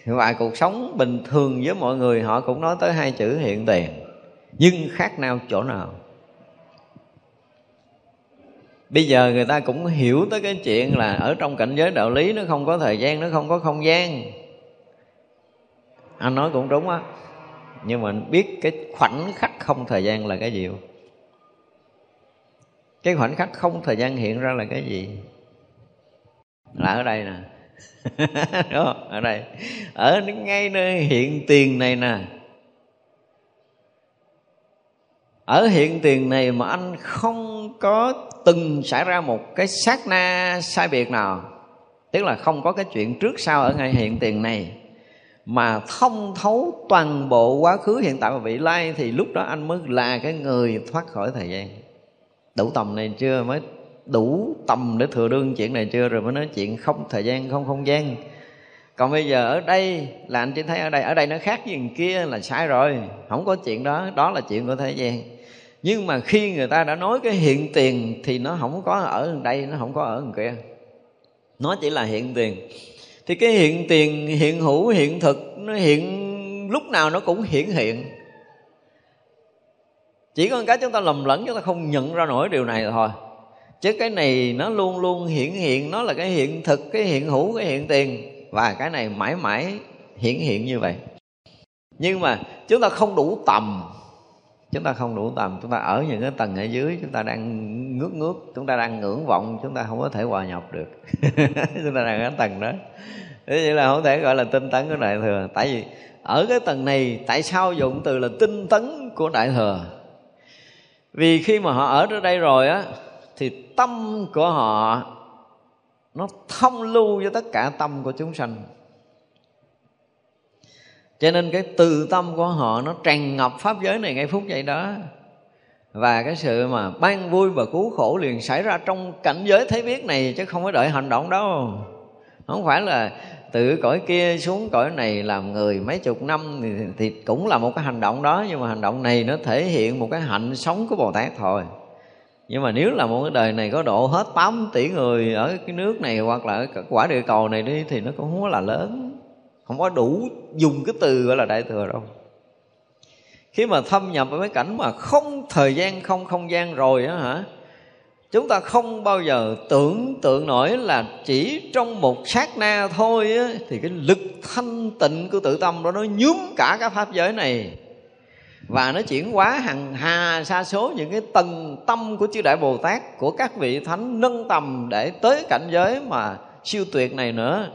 Và cuộc sống bình thường với mọi người, họ cũng nói tới hai chữ hiện tiền. Nhưng khác nhau chỗ nào? Bây giờ người ta cũng hiểu tới cái chuyện là ở trong cảnh giới đạo lý, nó không có thời gian, nó không có không gian. Anh nói cũng đúng á nhưng mà biết cái khoảnh khắc không thời gian là cái gì không? Cái khoảnh khắc không thời gian hiện ra là cái gì? Là ở đây nè. Đúng không? ở đây. Ở ngay nơi hiện tiền này nè. Ở hiện tiền này mà anh không có từng xảy ra một cái sát na sai biệt nào. Tức là không có cái chuyện trước sau ở ngay hiện tiền này mà thông thấu toàn bộ quá khứ hiện tại và vị lai thì lúc đó anh mới là cái người thoát khỏi thời gian. Đủ tầm này chưa? Mới đủ tầm để thừa đương chuyện này chưa? Rồi mới nói chuyện không, thời gian không không gian. Còn bây giờ ở đây là anh chỉ thấy ở đây. Ở đây nó khác với kia là sai rồi. Không có chuyện đó. Đó là chuyện của thế gian. Nhưng mà khi người ta đã nói cái hiện tiền thì nó không có ở đây, nó không có ở kia. Nó chỉ là hiện tiền thì cái hiện tiền, hiện hữu, hiện thực, nó hiện, lúc nào nó cũng hiển hiện. Chỉ có cái chúng ta lầm lẫn, chúng ta không nhận ra nổi điều này thôi. Chứ cái này nó luôn luôn hiển hiện, nó là cái hiện thực, cái hiện hữu, cái hiện tiền. Và cái này mãi mãi hiển hiện như vậy. Nhưng mà chúng ta không đủ tầm chúng ta không đủ tầm, chúng ta ở những cái tầng ở dưới, chúng ta đang ngước ngước, chúng ta đang ngưỡng vọng, chúng ta không có thể hòa nhập được. Chúng ta đang ở tầng đó. Thế vậy là không thể gọi là tinh tấn của đại thừa. Tại vì ở cái tầng này, tại sao dụng từ là tinh tấn của đại thừa? Vì khi mà họ ở ở đây rồi á, thì tâm của họ nó thông lưu với tất cả tâm của chúng sanh cho nên cái từ tâm của họ nó tràn ngập pháp giới này ngay phút giây đó. Và cái sự mà ban vui và cứu khổ liền xảy ra trong cảnh giới thấy biết này chứ không có đợi hành động đâu. Không phải là từ cõi kia xuống cõi này làm người mấy chục năm thì, thì cũng là một cái hành động đó nhưng mà hành động này nó thể hiện một cái hạnh sống của bồ tát thôi. Nhưng mà nếu là một cái đời này có độ hết 8 tỷ người ở cái nước này hoặc là ở quả địa cầu này đi thì nó cũng không có là lớn không có đủ dùng cái từ gọi là đại thừa đâu. Khi mà thâm nhập vào cái cảnh mà không thời gian không không gian rồi á hả chúng ta không bao giờ tưởng tượng nổi là chỉ trong một sát na thôi á, thì cái lực thanh tịnh của tự tâm đó nó nhuốm cả cái pháp giới này. Và nó chuyển hóa hàng hà sa số những cái tầng tâm của chư đại bồ tát của các vị thánh nâng tầm để tới cảnh giới mà siêu tuyệt này nữa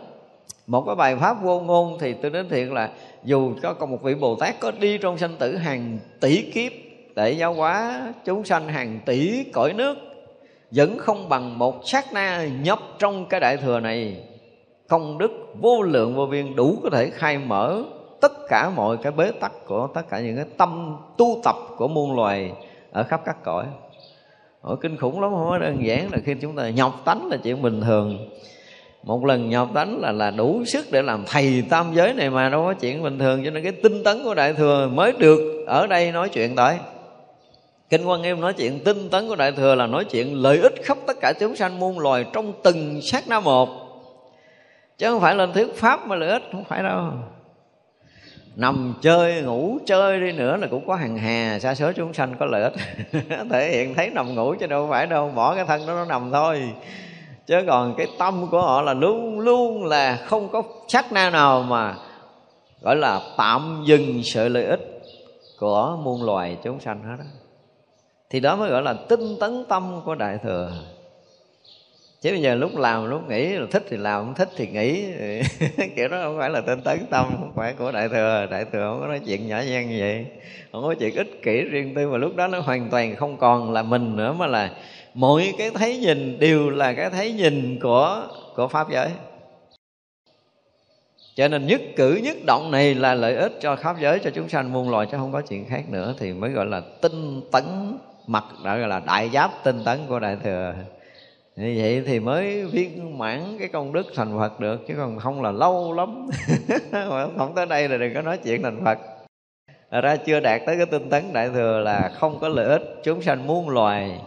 một cái bài pháp vô ngôn thì tôi nói thiệt là dù có còn một vị bồ tát có đi trong sanh tử hàng tỷ kiếp để giáo hóa, chúng sanh hàng tỷ cõi nước, vẫn không bằng một sát na nhập trong cái đại thừa này. Công đức vô lượng vô biên đủ có thể khai mở tất cả mọi cái bế tắc của tất cả những cái tâm tu tập của muôn loài ở khắp các cõi. Ở kinh khủng lắm, không có đơn giản là khi chúng ta nhọc tánh là chuyện bình thường một lần nhập tánh là là đủ sức để làm thầy tam giới này mà đâu có chuyện bình thường. Cho nên cái tinh tấn của đại thừa mới được ở đây nói chuyện tới kinh quan nghiêm nói chuyện tinh tấn của đại thừa là nói chuyện lợi ích khắp tất cả chúng sanh muôn loài trong từng sát na một. Chứ không phải lên thuyết pháp mà lợi ích, không phải đâu. Nằm chơi, ngủ chơi đi nữa là cũng có hàng hà, xa số chúng sanh có lợi ích. Thể hiện thấy nằm ngủ chứ đâu phải đâu, bỏ cái thân đó nó nằm thôi chứ còn cái tâm của họ là luôn luôn là không có sát na nào mà, gọi là, tạm dừng sự lợi ích của muôn loài chúng sanh hết đó thì đó mới gọi là tinh tấn tâm của đại thừa. Chứ bây giờ lúc làm lúc nghĩ, là thích thì làm, không thích thì nghĩ. Kiểu đó không phải là tinh tấn tâm, không phải của đại thừa. Đại thừa không có nói chuyện nhỏ nhen như vậy. Không có chuyện ích kỷ riêng tư mà lúc đó nó hoàn toàn không còn là mình nữa, mà là mọi cái thấy nhìn đều là cái thấy nhìn của của pháp giới. Cho nên nhất cử nhất động này là lợi ích cho pháp giới, cho chúng sanh muôn loài, chứ không có chuyện khác nữa, thì mới gọi là tinh tấn mặt, đã gọi là đại giáp tinh tấn của đại thừa. Như vậy thì mới viên mãn cái công đức thành Phật được, chứ còn không là lâu lắm. Không tới đây là đừng có nói chuyện thành Phật. Ra chưa đạt tới cái tinh tấn đại thừa là không có lợi ích. Chúng sanh muôn loài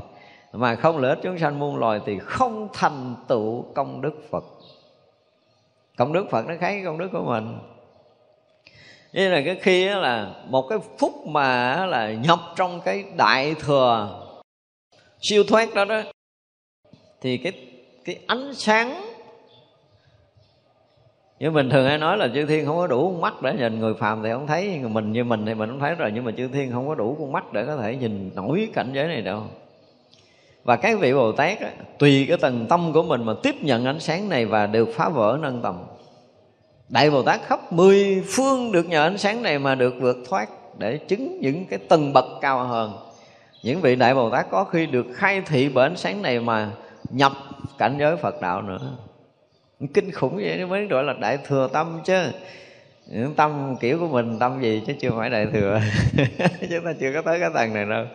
mà không lợi ích chúng sanh muôn loài thì không thành tựu công đức Phật. Công đức Phật nó khác công đức của mình. Như là cái khi là một cái phút mà là nhập trong cái đại thừa, siêu thoát đó đó, thì cái cái ánh sáng, như mình thường hay nói là chư thiên không có đủ con mắt để nhìn, người phàm thì không thấy mình như mình thì mình không thấy rồi, nhưng mà chư thiên không có đủ con mắt để có thể nhìn nổi cảnh giới này đâu và các vị bồ tát á, tùy cái tầng tâm của mình mà tiếp nhận ánh sáng này và được phá vỡ nâng tầm. Đại bồ tát khắp mười phương được nhờ ánh sáng này mà được vượt thoát để chứng những cái tầng bậc cao hơn. Những vị đại bồ tát có khi được khai thị bởi ánh sáng này mà nhập cảnh giới phật đạo nữa. Kinh khủng vậy mới gọi là đại thừa tâm chứ. Những tâm kiểu của mình tâm gì chứ chưa phải đại thừa. Chúng ta chưa có tới cái tầng này đâu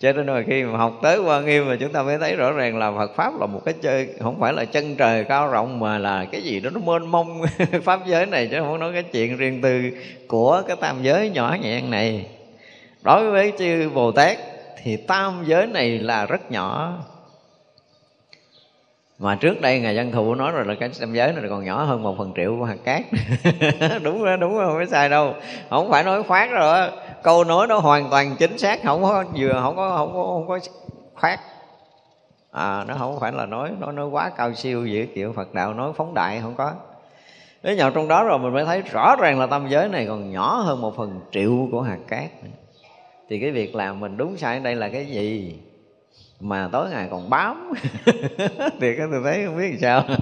cho nên mà khi mà học tới quan nghiêm mà chúng ta mới thấy rõ ràng là Phật pháp là một cái chơi, không phải là chân trời cao rộng mà là cái gì đó nó mênh mông pháp giới này, chứ không nói cái chuyện riêng tư của cái tam giới nhỏ nhẹn này. Đối với chư Bồ Tát thì tam giới này là rất nhỏ mà trước đây ngài dân thụ nói rồi là cái tam giới này còn nhỏ hơn một phần triệu của hạt cát. Đúng rồi đúng rồi, không phải sai đâu. Không phải nói khoát rồi câu nói nó hoàn toàn chính xác, không có vừa, không có không có không có khoát à nó không phải là nói nó nói quá cao siêu gì kiểu Phật đạo nói phóng đại, không có. Nếu nhờ trong đó rồi mình mới thấy rõ ràng là tâm giới này còn nhỏ hơn một phần triệu của hạt cát thì cái việc làm mình đúng sai ở đây là cái gì? Mà tối ngày còn bám. Thì cái tôi thấy không biết làm sao.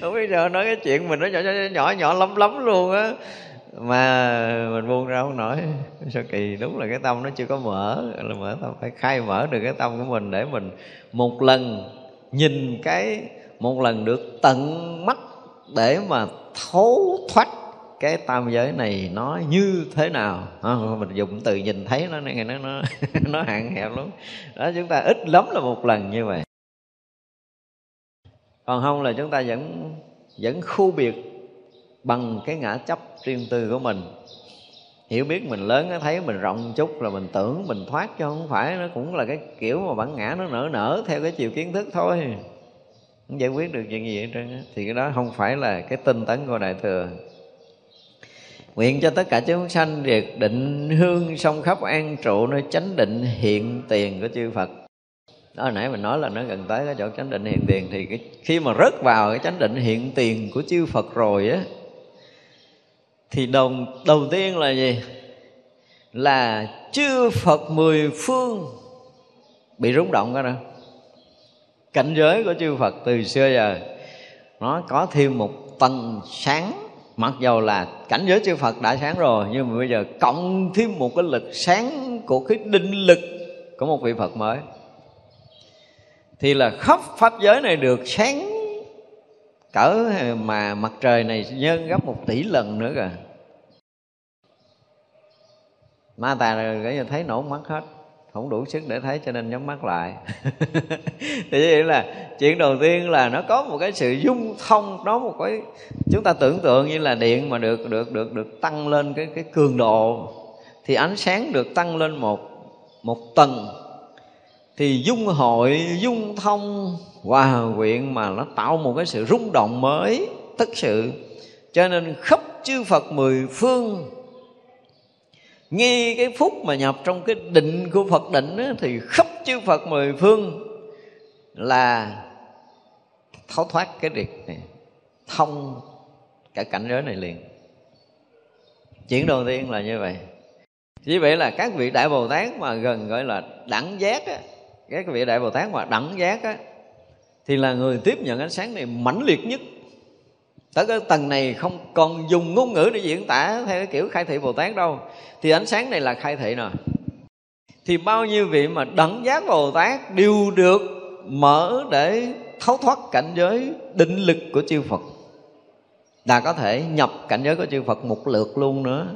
Không biết sao nói cái chuyện mình nó nhỏ nhỏ nhỏ, nhỏ lắm lắm luôn á. Mà mình buông ra không nổi. Sao kỳ đúng là cái tâm nó chưa có mở. Là mở tâm phải khai mở được cái tâm của mình để mình một lần nhìn cái một lần được tận mắt để mà thấu thoát cái tam giới này nó như thế nào? À, mình dùng từ nhìn thấy nó nghe nó nó nó hạn hẹp lắm. Đó chúng ta ít lắm là một lần như vậy. Còn không là chúng ta vẫn vẫn khu biệt bằng cái ngã chấp riêng tư của mình. Hiểu biết mình lớn thấy mình rộng chút là mình tưởng mình thoát cho không phải. Nó cũng là cái kiểu mà bản ngã nó nở nở theo cái chiều kiến thức thôi. Không giải quyết được chuyện gì hết trơn thì cái đó không phải là cái tinh tấn của đại thừa. Nguyện cho tất cả chúng sanh việc định hương sông khắp an trụ nơi chánh định hiện tiền của chư Phật. Đó nãy mình nói là nó gần tới cái chỗ chánh định hiện tiền thì cái, khi mà rớt vào cái chánh định hiện tiền của chư Phật rồi á thì đầu đầu tiên là gì? Là chư Phật mười phương bị rung động cái đó. Cảnh giới của chư Phật từ xưa giờ nó có thêm một tầng sáng mặc dầu là cảnh giới chư Phật đã sáng rồi, nhưng mà bây giờ cộng thêm một cái lực sáng của cái định lực của một vị Phật mới, thì là khắp pháp giới này được sáng cỡ mà mặt trời này nhân gấp một tỷ lần nữa kìa. Ma tà rồi thấy nổ mắt hết không đủ sức để thấy cho nên nhắm mắt lại. Thì vậy là chuyện đầu tiên là nó có một cái sự dung thông đó một cái, chúng ta tưởng tượng như là điện mà được được được được tăng lên cái cái cường độ. Thì ánh sáng được tăng lên một một tầng. Thì dung hội, dung thông, hòa quyện mà nó tạo một cái sự rung động mới, thực sự. Cho nên khắp chư Phật mười phương ngay cái phút mà nhập trong cái định của Phật định á, thì khắp chư Phật mười phương là tháo thoát cái việc này thông cả cảnh giới này liền. Chuyện đầu tiên là như vậy. Chỉ vậy là các vị đại bồ tát mà gần gọi là đẳng giác á các vị đại bồ tát mà đẳng giác á thì là người tiếp nhận ánh sáng này mãnh liệt nhất tới cái tầng này không còn dùng ngôn ngữ để diễn tả theo cái kiểu khai thị bồ tát đâu. Thì ánh sáng này là khai thị nè. Thì bao nhiêu vị mà đẳng giác bồ tát đều được mở để thấu thoát cảnh giới định lực của chư phật. Là có thể nhập cảnh giới của chư phật một lượt luôn nữa.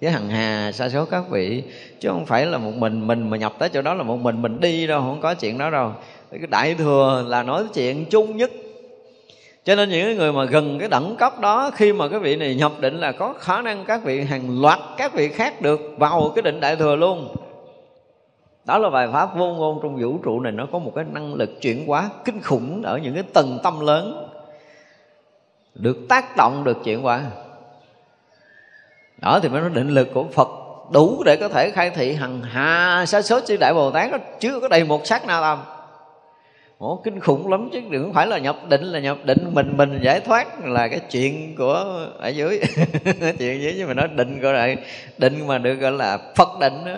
Với hằng hà, sa số các vị. Chứ không phải là một mình mình mà nhập tới chỗ đó là một mình mình đi đâu, không có chuyện đó đâu. Cái đại thừa là nói chuyện chung nhất cho nên những người mà gần cái đẳng cấp đó, khi mà cái vị này nhập định là có khả năng các vị hàng loạt các vị khác được vào cái định đại thừa luôn. Đó là bài pháp vô ngôn trong vũ trụ này, nó có một cái năng lực chuyển hóa kinh khủng ở những cái tầng tâm lớn. Được tác động, được chuyển hóa. Đó thì mới nói định lực của phật đủ để có thể khai thị hằng hà sa số chư đại bồ tát. Nó chưa có đầy một sát na tâm Ồ, kinh khủng lắm chứ đừng phải là nhập định là nhập định mình mình giải thoát là cái chuyện của ở dưới. Chuyện dưới chứ mà nói định gọi lại định mà được gọi là phật định đó.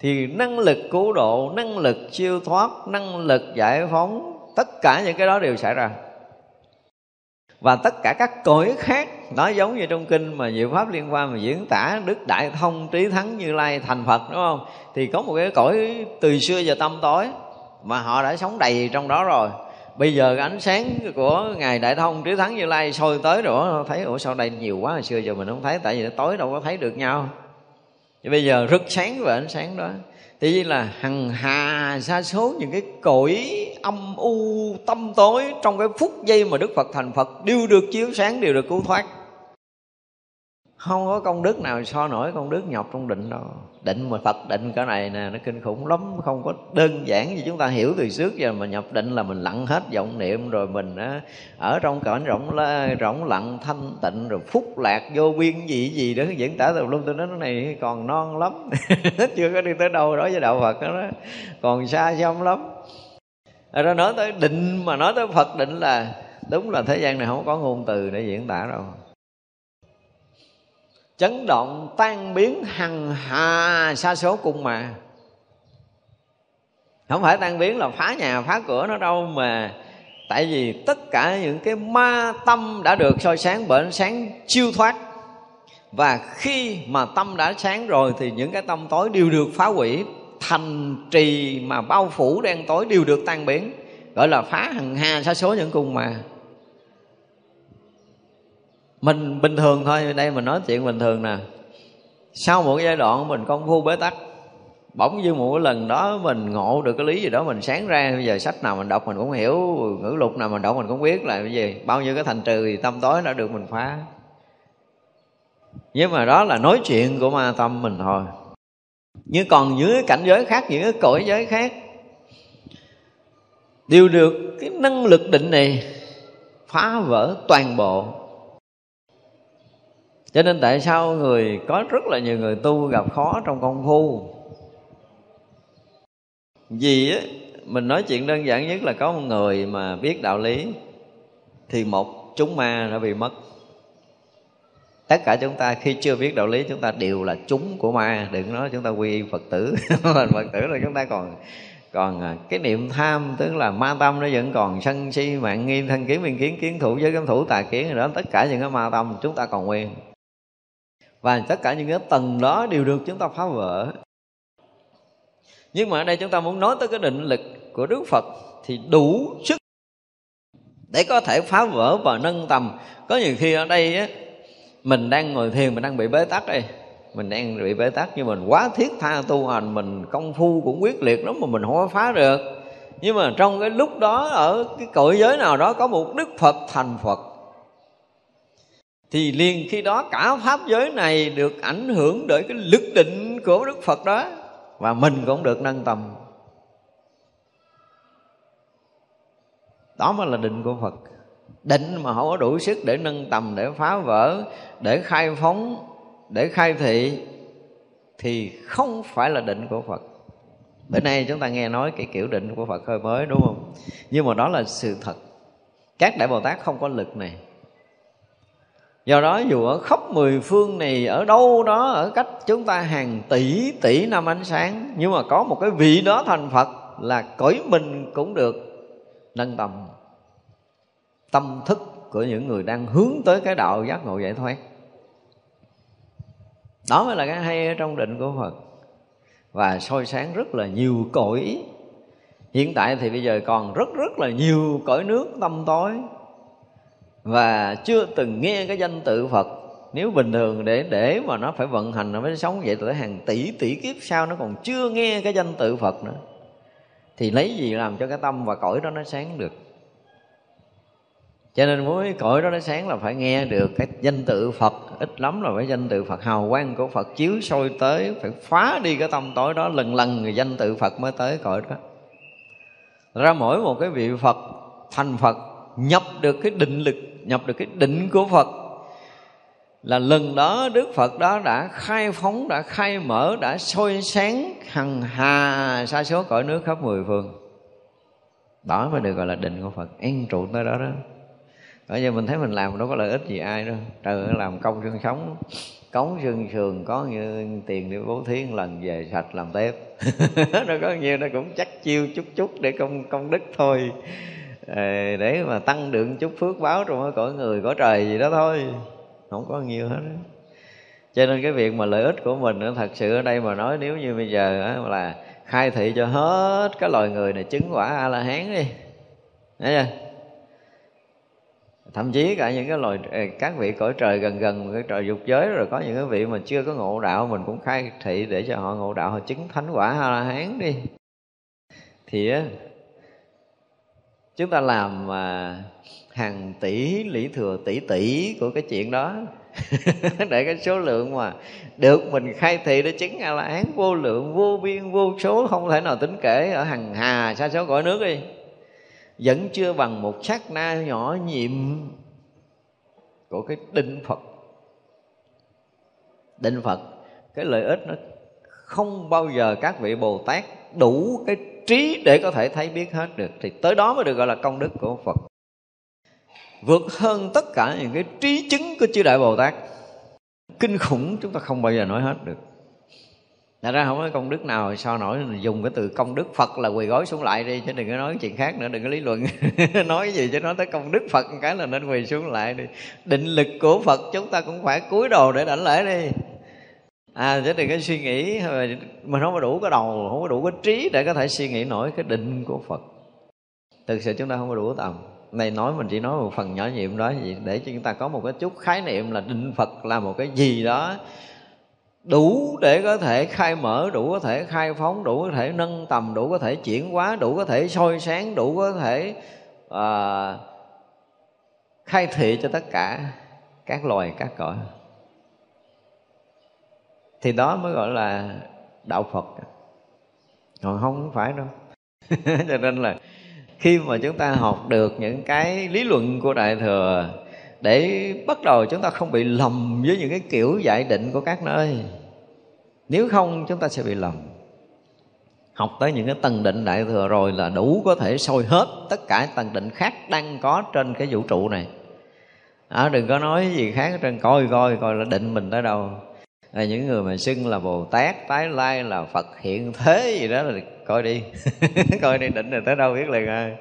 Thì năng lực cứu độ năng lực siêu thoát năng lực giải phóng tất cả những cái đó đều xảy ra. Và tất cả các cõi khác nó giống như trong kinh mà diệu pháp liên quan mà diễn tả đức đại thông trí thắng như lai thành phật đúng không? Thì có một cái cõi từ xưa giờ tâm tối mà họ đã sống đầy trong đó rồi. Bây giờ cái ánh sáng của ngài đại thông, trí thắng như lai sôi tới rồi thấy, ủa, sao đây nhiều quá, hồi xưa giờ mình không thấy, tại vì tối đâu có thấy được nhau. Thì bây giờ rực sáng về ánh sáng đó. Thì là hằng hà, sa số những cái cõi âm u, tâm tối trong cái phút giây mà đức phật thành phật đều được chiếu sáng, đều được cứu thoát không có công đức nào so nổi công đức nhọc trong định đâu. Định mà phật định cái này nè nó kinh khủng lắm không có đơn giản như chúng ta hiểu từ trước giờ mà nhập định là mình lặng hết vọng niệm rồi mình á, ở trong cảnh rỗng rỗng lặng thanh tịnh rồi phúc lạc vô biên gì gì đó. Diễn tả từ luôn tôi nói cái này còn non lắm. Chưa có đi tới đâu đó với đạo phật đó, đó. còn xa xăm lắm. Rồi nói tới định mà nói tới phật định là đúng là thế gian này không có ngôn từ để diễn tả đâu chấn động, tan biến, hằng hà, sa số cung mà. Không phải tan biến là phá nhà, phá cửa nó đâu mà. Tại vì tất cả những cái ma tâm đã được soi sáng bởi ánh sáng chiêu thoát. Và khi mà tâm đã sáng rồi thì những cái tâm tối đều được phá hủy, thành trì mà bao phủ đen tối đều được tan biến. Gọi là phá hằng hà, sa số những cung mà mình bình thường thôi, đây mình nói chuyện bình thường nè. Sau một giai đoạn mình công phu bế tắc, bỗng dưng một cái lần đó mình ngộ được cái lý gì đó, mình sáng ra, bây giờ sách nào mình đọc mình cũng hiểu, ngữ lục nào mình đọc mình cũng biết là cái gì, bao nhiêu cái thành trừ thì tâm tối đã được mình phá. Nhưng mà đó là nói chuyện của ma tâm mình thôi. Nhưng còn những cái cảnh giới khác, những cái cõi giới khác, đều được cái năng lực định này phá vỡ toàn bộ cho nên tại sao người, có rất là nhiều người tu gặp khó trong công phu? Vì á, mình nói chuyện đơn giản nhất là có một người mà biết đạo lý, thì một, chúng ma đã bị mất. Tất cả chúng ta khi chưa biết đạo lý, chúng ta đều là chúng của ma. Đừng nói chúng ta quy phật tử. Phật tử là chúng ta còn còn à, cái niệm tham, tức là ma tâm nó vẫn còn sân si, mạng nghi thân kiến biên kiến kiến thủ với cấm thủ, tà kiến, rồi đó, tất cả những cái ma tâm chúng ta còn nguyên và tất cả những cái tầng đó đều được chúng ta phá vỡ. Nhưng mà ở đây chúng ta muốn nói tới cái định lực của đức phật thì đủ sức để có thể phá vỡ và nâng tầm. Có nhiều khi ở đây á, mình đang ngồi thiền mình đang bị bế tắc đây. Mình đang bị bế tắc nhưng mình quá thiết tha tu hành mình công phu cũng quyết liệt lắm mà mình không có phá được. Nhưng mà trong cái lúc đó ở cái cõi giới nào đó có một đức phật thành phật thì liền khi đó cả pháp giới này được ảnh hưởng bởi cái lực định của đức phật đó, và mình cũng được nâng tầm. Đó mới là định của phật. Định mà không có đủ sức để nâng tầm, để phá vỡ, để khai phóng, để khai thị, thì không phải là định của phật. Bữa nay chúng ta nghe nói cái kiểu định của phật hơi mới, đúng không? Nhưng mà đó là sự thật. Các đại bồ tát không có lực này do đó dù ở khắp mười phương này, ở đâu đó, ở cách chúng ta hàng tỷ tỷ năm ánh sáng, nhưng mà có một cái vị đó thành phật là cõi mình cũng được nâng tầm. Tâm thức của những người đang hướng tới cái đạo giác ngộ giải thoát. Đó mới là cái hay ở trong định của phật. Và soi sáng rất là nhiều cõi. Hiện tại thì bây giờ còn rất rất là nhiều cõi nước tâm tối và chưa từng nghe cái danh tự Phật. Nếu bình thường để để mà nó phải vận hành, nó mới sống vậy tới hàng tỷ tỷ kiếp sau nó còn chưa nghe cái danh tự Phật nữa. Thì lấy gì làm cho cái tâm và cõi đó nó sáng được? Cho nên muốn cõi đó nó sáng là phải nghe được cái danh tự Phật. Ít lắm là phải danh tự Phật. Hào quang của Phật chiếu soi tới, phải phá đi cái tâm tối đó. Lần lần người danh tự Phật mới tới cõi đó. Ra mỗi một cái vị Phật, thành Phật nhập được cái định lực, nhập được cái định của phật. Là lần đó đức phật đó đã khai phóng, đã khai mở, đã soi sáng hằng hà sa số cõi nước khắp mười phương. Đó mới được gọi là định của phật. An trụ tới đó đó. Bây giờ mình thấy mình làm đâu có lợi ích gì ai đâu. Trừ làm công xương sống, cống xương sườn, có như tiền để bố thí lần về sạch làm tiếp nó có nhiều, nó cũng chắc chiêu chút chút để công công đức thôi để mà tăng được chút phước báo trong cái cõi người, cõi trời gì đó thôi. Không có nhiều hết cho nên cái việc mà lợi ích của mình thật sự ở đây mà nói nếu như bây giờ là khai thị cho hết cái loài người này, chứng quả a la hán đi. Thấy chưa? Thậm chí cả những cái loài các vị cõi trời gần gần, cái trời dục giới rồi, có những cái vị mà chưa có ngộ đạo, mình cũng khai thị để cho họ ngộ đạo, họ chứng thánh quả a la hán đi. Thì á chúng ta làm mà hàng tỷ lý thừa tỷ tỷ của cái chuyện đó. Để cái số lượng mà được mình khai thị để chứng a la hán vô lượng, vô biên, vô số, không thể nào tính kể ở hằng hà, xa số cõi nước đi. Vẫn chưa bằng một sát na nhỏ nhiệm của cái định phật. Định phật, cái lợi ích nó không bao giờ các vị bồ tát đủ cái trí để có thể thấy biết hết được, thì tới đó mới được gọi là công đức của phật. Vượt hơn tất cả những cái trí chứng của chư đại bồ tát. Kinh khủng chúng ta không bao giờ nói hết được. Thật ra không có công đức nào sao nổi, dùng cái từ công đức Phật là quỳ gối xuống lại đi, chứ đừng có nói chuyện khác nữa, đừng có lý luận. Nói gì cho nói tới công đức Phật cái là nên quỳ xuống lại đi. Định lực của Phật chúng ta cũng phải cúi đầu để đảnh lễ đi à thế thì cái suy nghĩ ờ, mình không có đủ cái đầu không có đủ cái trí để có thể suy nghĩ nổi cái định của Phật. Thực sự chúng ta không có đủ tầm. Này nói mình chỉ nói một phần nhỏ nhiệm đó gì để cho chúng ta có một cái chút khái niệm là định Phật là một cái gì đó đủ để có thể khai mở đủ có thể khai phóng đủ có thể nâng tầm đủ có thể chuyển hóa đủ có thể soi sáng đủ có thể uh, khai thị cho tất cả các loài các cõi thì đó mới gọi là đạo phật. Còn không phải đâu. Cho nên là khi mà chúng ta học được những cái lý luận của đại thừa để bắt đầu chúng ta không bị lầm với những cái kiểu giải định của các nơi. Nếu không chúng ta sẽ bị lầm. Học tới những cái tầng định đại thừa rồi là đủ có thể sôi hết tất cả tầng định khác đang có trên cái vũ trụ này. À, đừng có nói gì khác trên coi coi coi là định mình tới đâu là những người mà xưng là bồ tát, tái lai, là phật hiện thế gì đó là coi đi. Coi đi, định là tới đâu biết liền à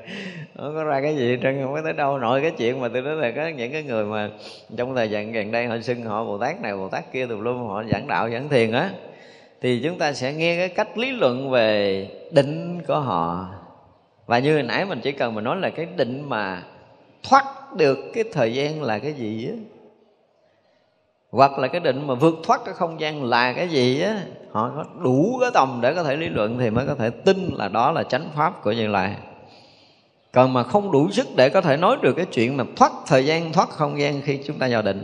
không có ra cái gì trơn, không có tới đâu. Nội cái chuyện mà tôi nói là có những cái người mà trong thời gian gần đây họ xưng họ bồ tát này, bồ tát kia tùm lum, họ giảng đạo, giảng thiền á, thì chúng ta sẽ nghe cái cách lý luận về định của họ. Và như hồi nãy mình chỉ cần mình nói là cái định mà thoát được cái thời gian là cái gì á hoặc là cái định mà vượt thoát cái không gian là cái gì á, họ có đủ cái tầm để có thể lý luận thì mới có thể tin là đó là chánh pháp của như lai. Còn mà không đủ sức để có thể nói được cái chuyện mà thoát thời gian, thoát không gian khi chúng ta vào định,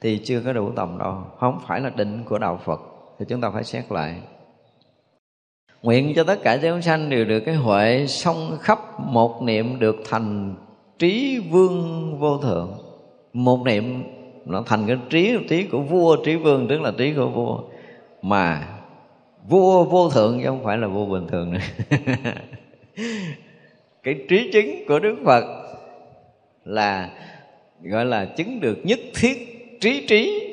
thì chưa có đủ tầm đâu. Không phải là định của đạo phật, thì chúng ta phải xét lại. Nguyện cho tất cả chúng sanh đều được cái huệ song khắp một niệm được thành trí vương vô thượng. Một niệm nó thành cái trí trí của vua, trí vương, tức là trí của vua. Mà vua vô thượng chứ không phải là vua bình thường nữa. Cái trí chứng của đức phật là, gọi là chứng được nhất thiết trí trí.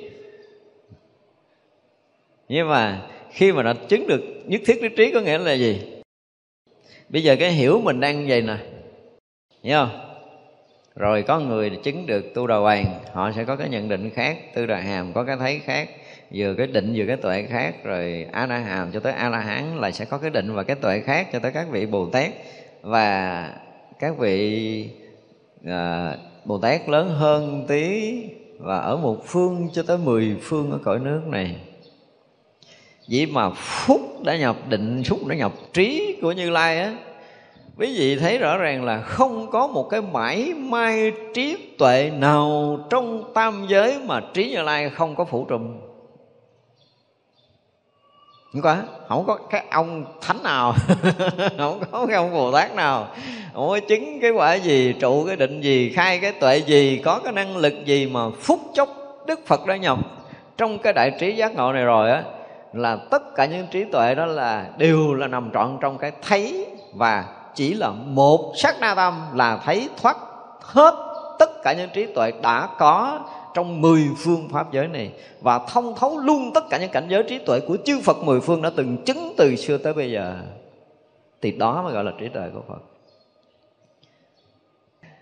Nhưng mà khi mà nó chứng được nhất thiết trí trí có nghĩa là gì? Bây giờ cái hiểu mình đang vậy nè. Hiểu không? Rồi có người chứng được tu đà hoàng họ sẽ có cái nhận định khác. Tư đà hàm có cái thấy khác vừa cái định vừa cái tuệ khác. Rồi a la hàm cho tới a la hán là sẽ có cái định và cái tuệ khác cho tới các vị bồ tát. Và các vị à, bồ tát lớn hơn tí và ở một phương cho tới mười phương ở cõi nước này. Vậy mà phúc đã nhập định phúc đã nhập trí của như lai á quý vị thấy rõ ràng là không có một cái mãi may trí tuệ nào trong tam giới mà trí như lai không có phủ trùm. Không có không có cái ông thánh nào, không có cái ông bồ tát nào. Không có chứng cái quả gì, trụ cái định gì, khai cái tuệ gì, có cái năng lực gì mà phút chốc đức phật đã nhập trong cái đại trí giác ngộ này rồi á, là tất cả những trí tuệ đó là đều là nằm trọn trong cái thấy và chỉ là một sát na tâm là thấy thoát hết tất cả những trí tuệ đã có trong mười phương pháp giới này và thông thấu luôn tất cả những cảnh giới trí tuệ của chư Phật mười phương đã từng chứng từ xưa tới bây giờ. Thì đó mới gọi là trí tuệ của Phật.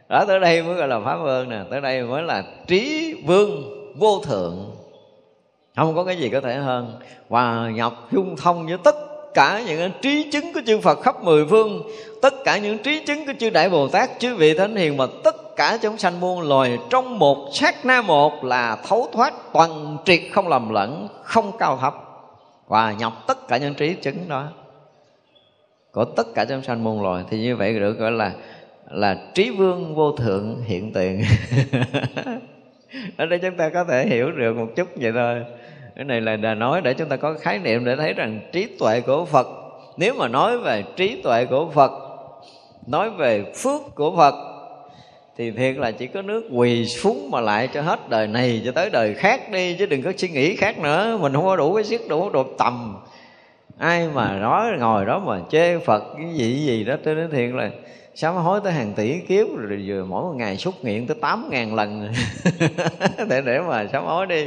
Đó, tới đây mới gọi là pháp vương nè, tới đây mới là trí vương vô thượng. Không có cái gì có thể hơn. Và nhập, dung thông với tất cả những trí chứng của chư Phật khắp mười phương, tất cả những trí chứng của chư Đại Bồ Tát, chư vị thánh hiền mà tất cả chúng sanh muôn loài trong một sát na một là thấu thoát toàn triệt không lầm lẫn, không cao thấp và nhập tất cả những trí chứng đó của tất cả chúng sanh muôn loài. Thì như vậy được gọi là là trí vương vô thượng hiện tiền. Ở đây chúng ta có thể hiểu được một chút vậy thôi cái này là đã nói để chúng ta có khái niệm để thấy rằng trí tuệ của phật, nếu mà nói về trí tuệ của phật, nói về phước của phật, thì thiệt là chỉ có nước quỳ xuống mà lại cho hết đời này cho tới đời khác đi, chứ đừng có suy nghĩ khác nữa. Mình không có đủ cái sức, đủ độ tầm. Ai mà nói ngồi đó mà chê phật cái gì gì đó, tôi nói thiệt là sám hối tới hàng tỷ kiếp, rồi vừa mỗi một ngày xúc nghiện tới tám ngàn lần. Để để mà sám hối đi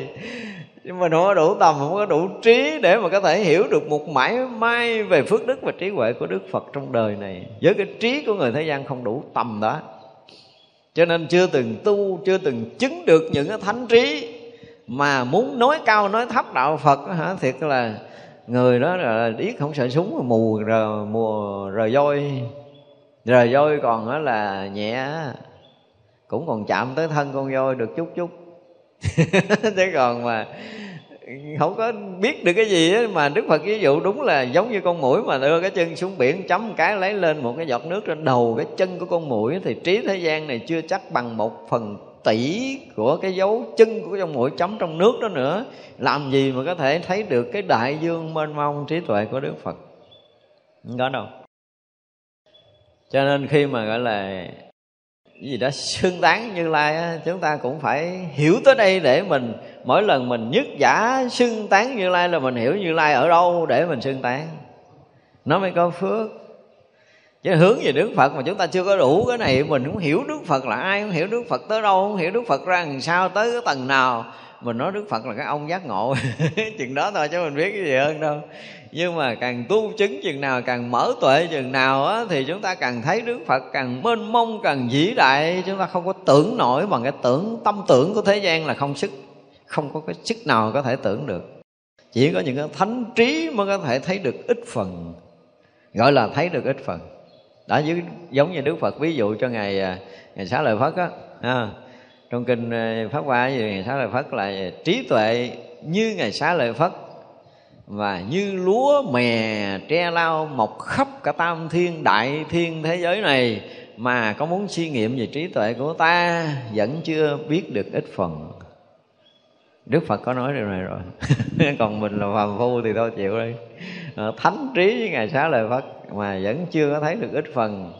nhưng mà nó đủ tầm, không có đủ trí để mà có thể hiểu được một mãi may về phước đức và trí huệ của đức phật trong đời này. Với cái trí của người thế gian không đủ tầm đó. Cho nên chưa từng tu, chưa từng chứng được những cái thánh trí mà muốn nói cao, nói thấp đạo phật hả, thiệt là người đó là điếc không sợ súng, mù rờ mùa rờ voi. Rờ voi còn đó là nhẹ cũng còn chạm tới thân con voi được chút chút. chứ còn mà không có biết được cái gì ấy, mà đức phật ví dụ đúng là giống như con mũi mà đưa cái chân xuống biển chấm cái lấy lên một cái giọt nước trên đầu cái chân của con mũi thì trí thế gian này chưa chắc bằng một phần tỷ của cái dấu chân của con mũi chấm trong nước đó nữa. Làm gì mà có thể thấy được cái đại dương mênh mông trí tuệ của đức phật? Không có đâu. Cho nên khi mà gọi là gì đó xương tán như lai á, chúng ta cũng phải hiểu tới đây để mình mỗi lần mình nhất giả xưng tán như lai là mình hiểu như lai ở đâu để mình xưng tán. Nó mới có phước. Chứ hướng về đức phật mà chúng ta chưa có đủ cái này mình không hiểu đức phật là ai không hiểu đức phật tới đâu không hiểu đức phật ra làm sao tới cái tầng nào. Mình nói đức phật là cái ông giác ngộ. Chừng đó thôi chứ mình biết cái gì hơn đâu nhưng mà càng tu chứng chừng nào càng mở tuệ chừng nào á, thì chúng ta càng thấy đức phật càng mênh mông càng vĩ đại. Chúng ta không có tưởng nổi bằng cái tưởng tâm tưởng của thế gian là không sức không có cái sức nào có thể tưởng được. Chỉ có những cái thánh trí mới có thể thấy được ít phần gọi là thấy được ít phần. Đã giống như đức phật ví dụ cho ngày à, ngày xá lợi phất á à, trong kinh à, pháp hoa gì ngày xá lợi phất là trí tuệ như ngày xá lợi phất và như lúa mè tre lao mọc khắp cả tam thiên, đại thiên thế giới này, mà có muốn suy nghiệm về trí tuệ của ta vẫn chưa biết được ít phần. Đức Phật có nói điều này rồi. Còn mình là phàm phu thì thôi, chịu đi. Ờ, thánh trí với Ngài Xá Lợi Phật Mà vẫn chưa có thấy được ít phần.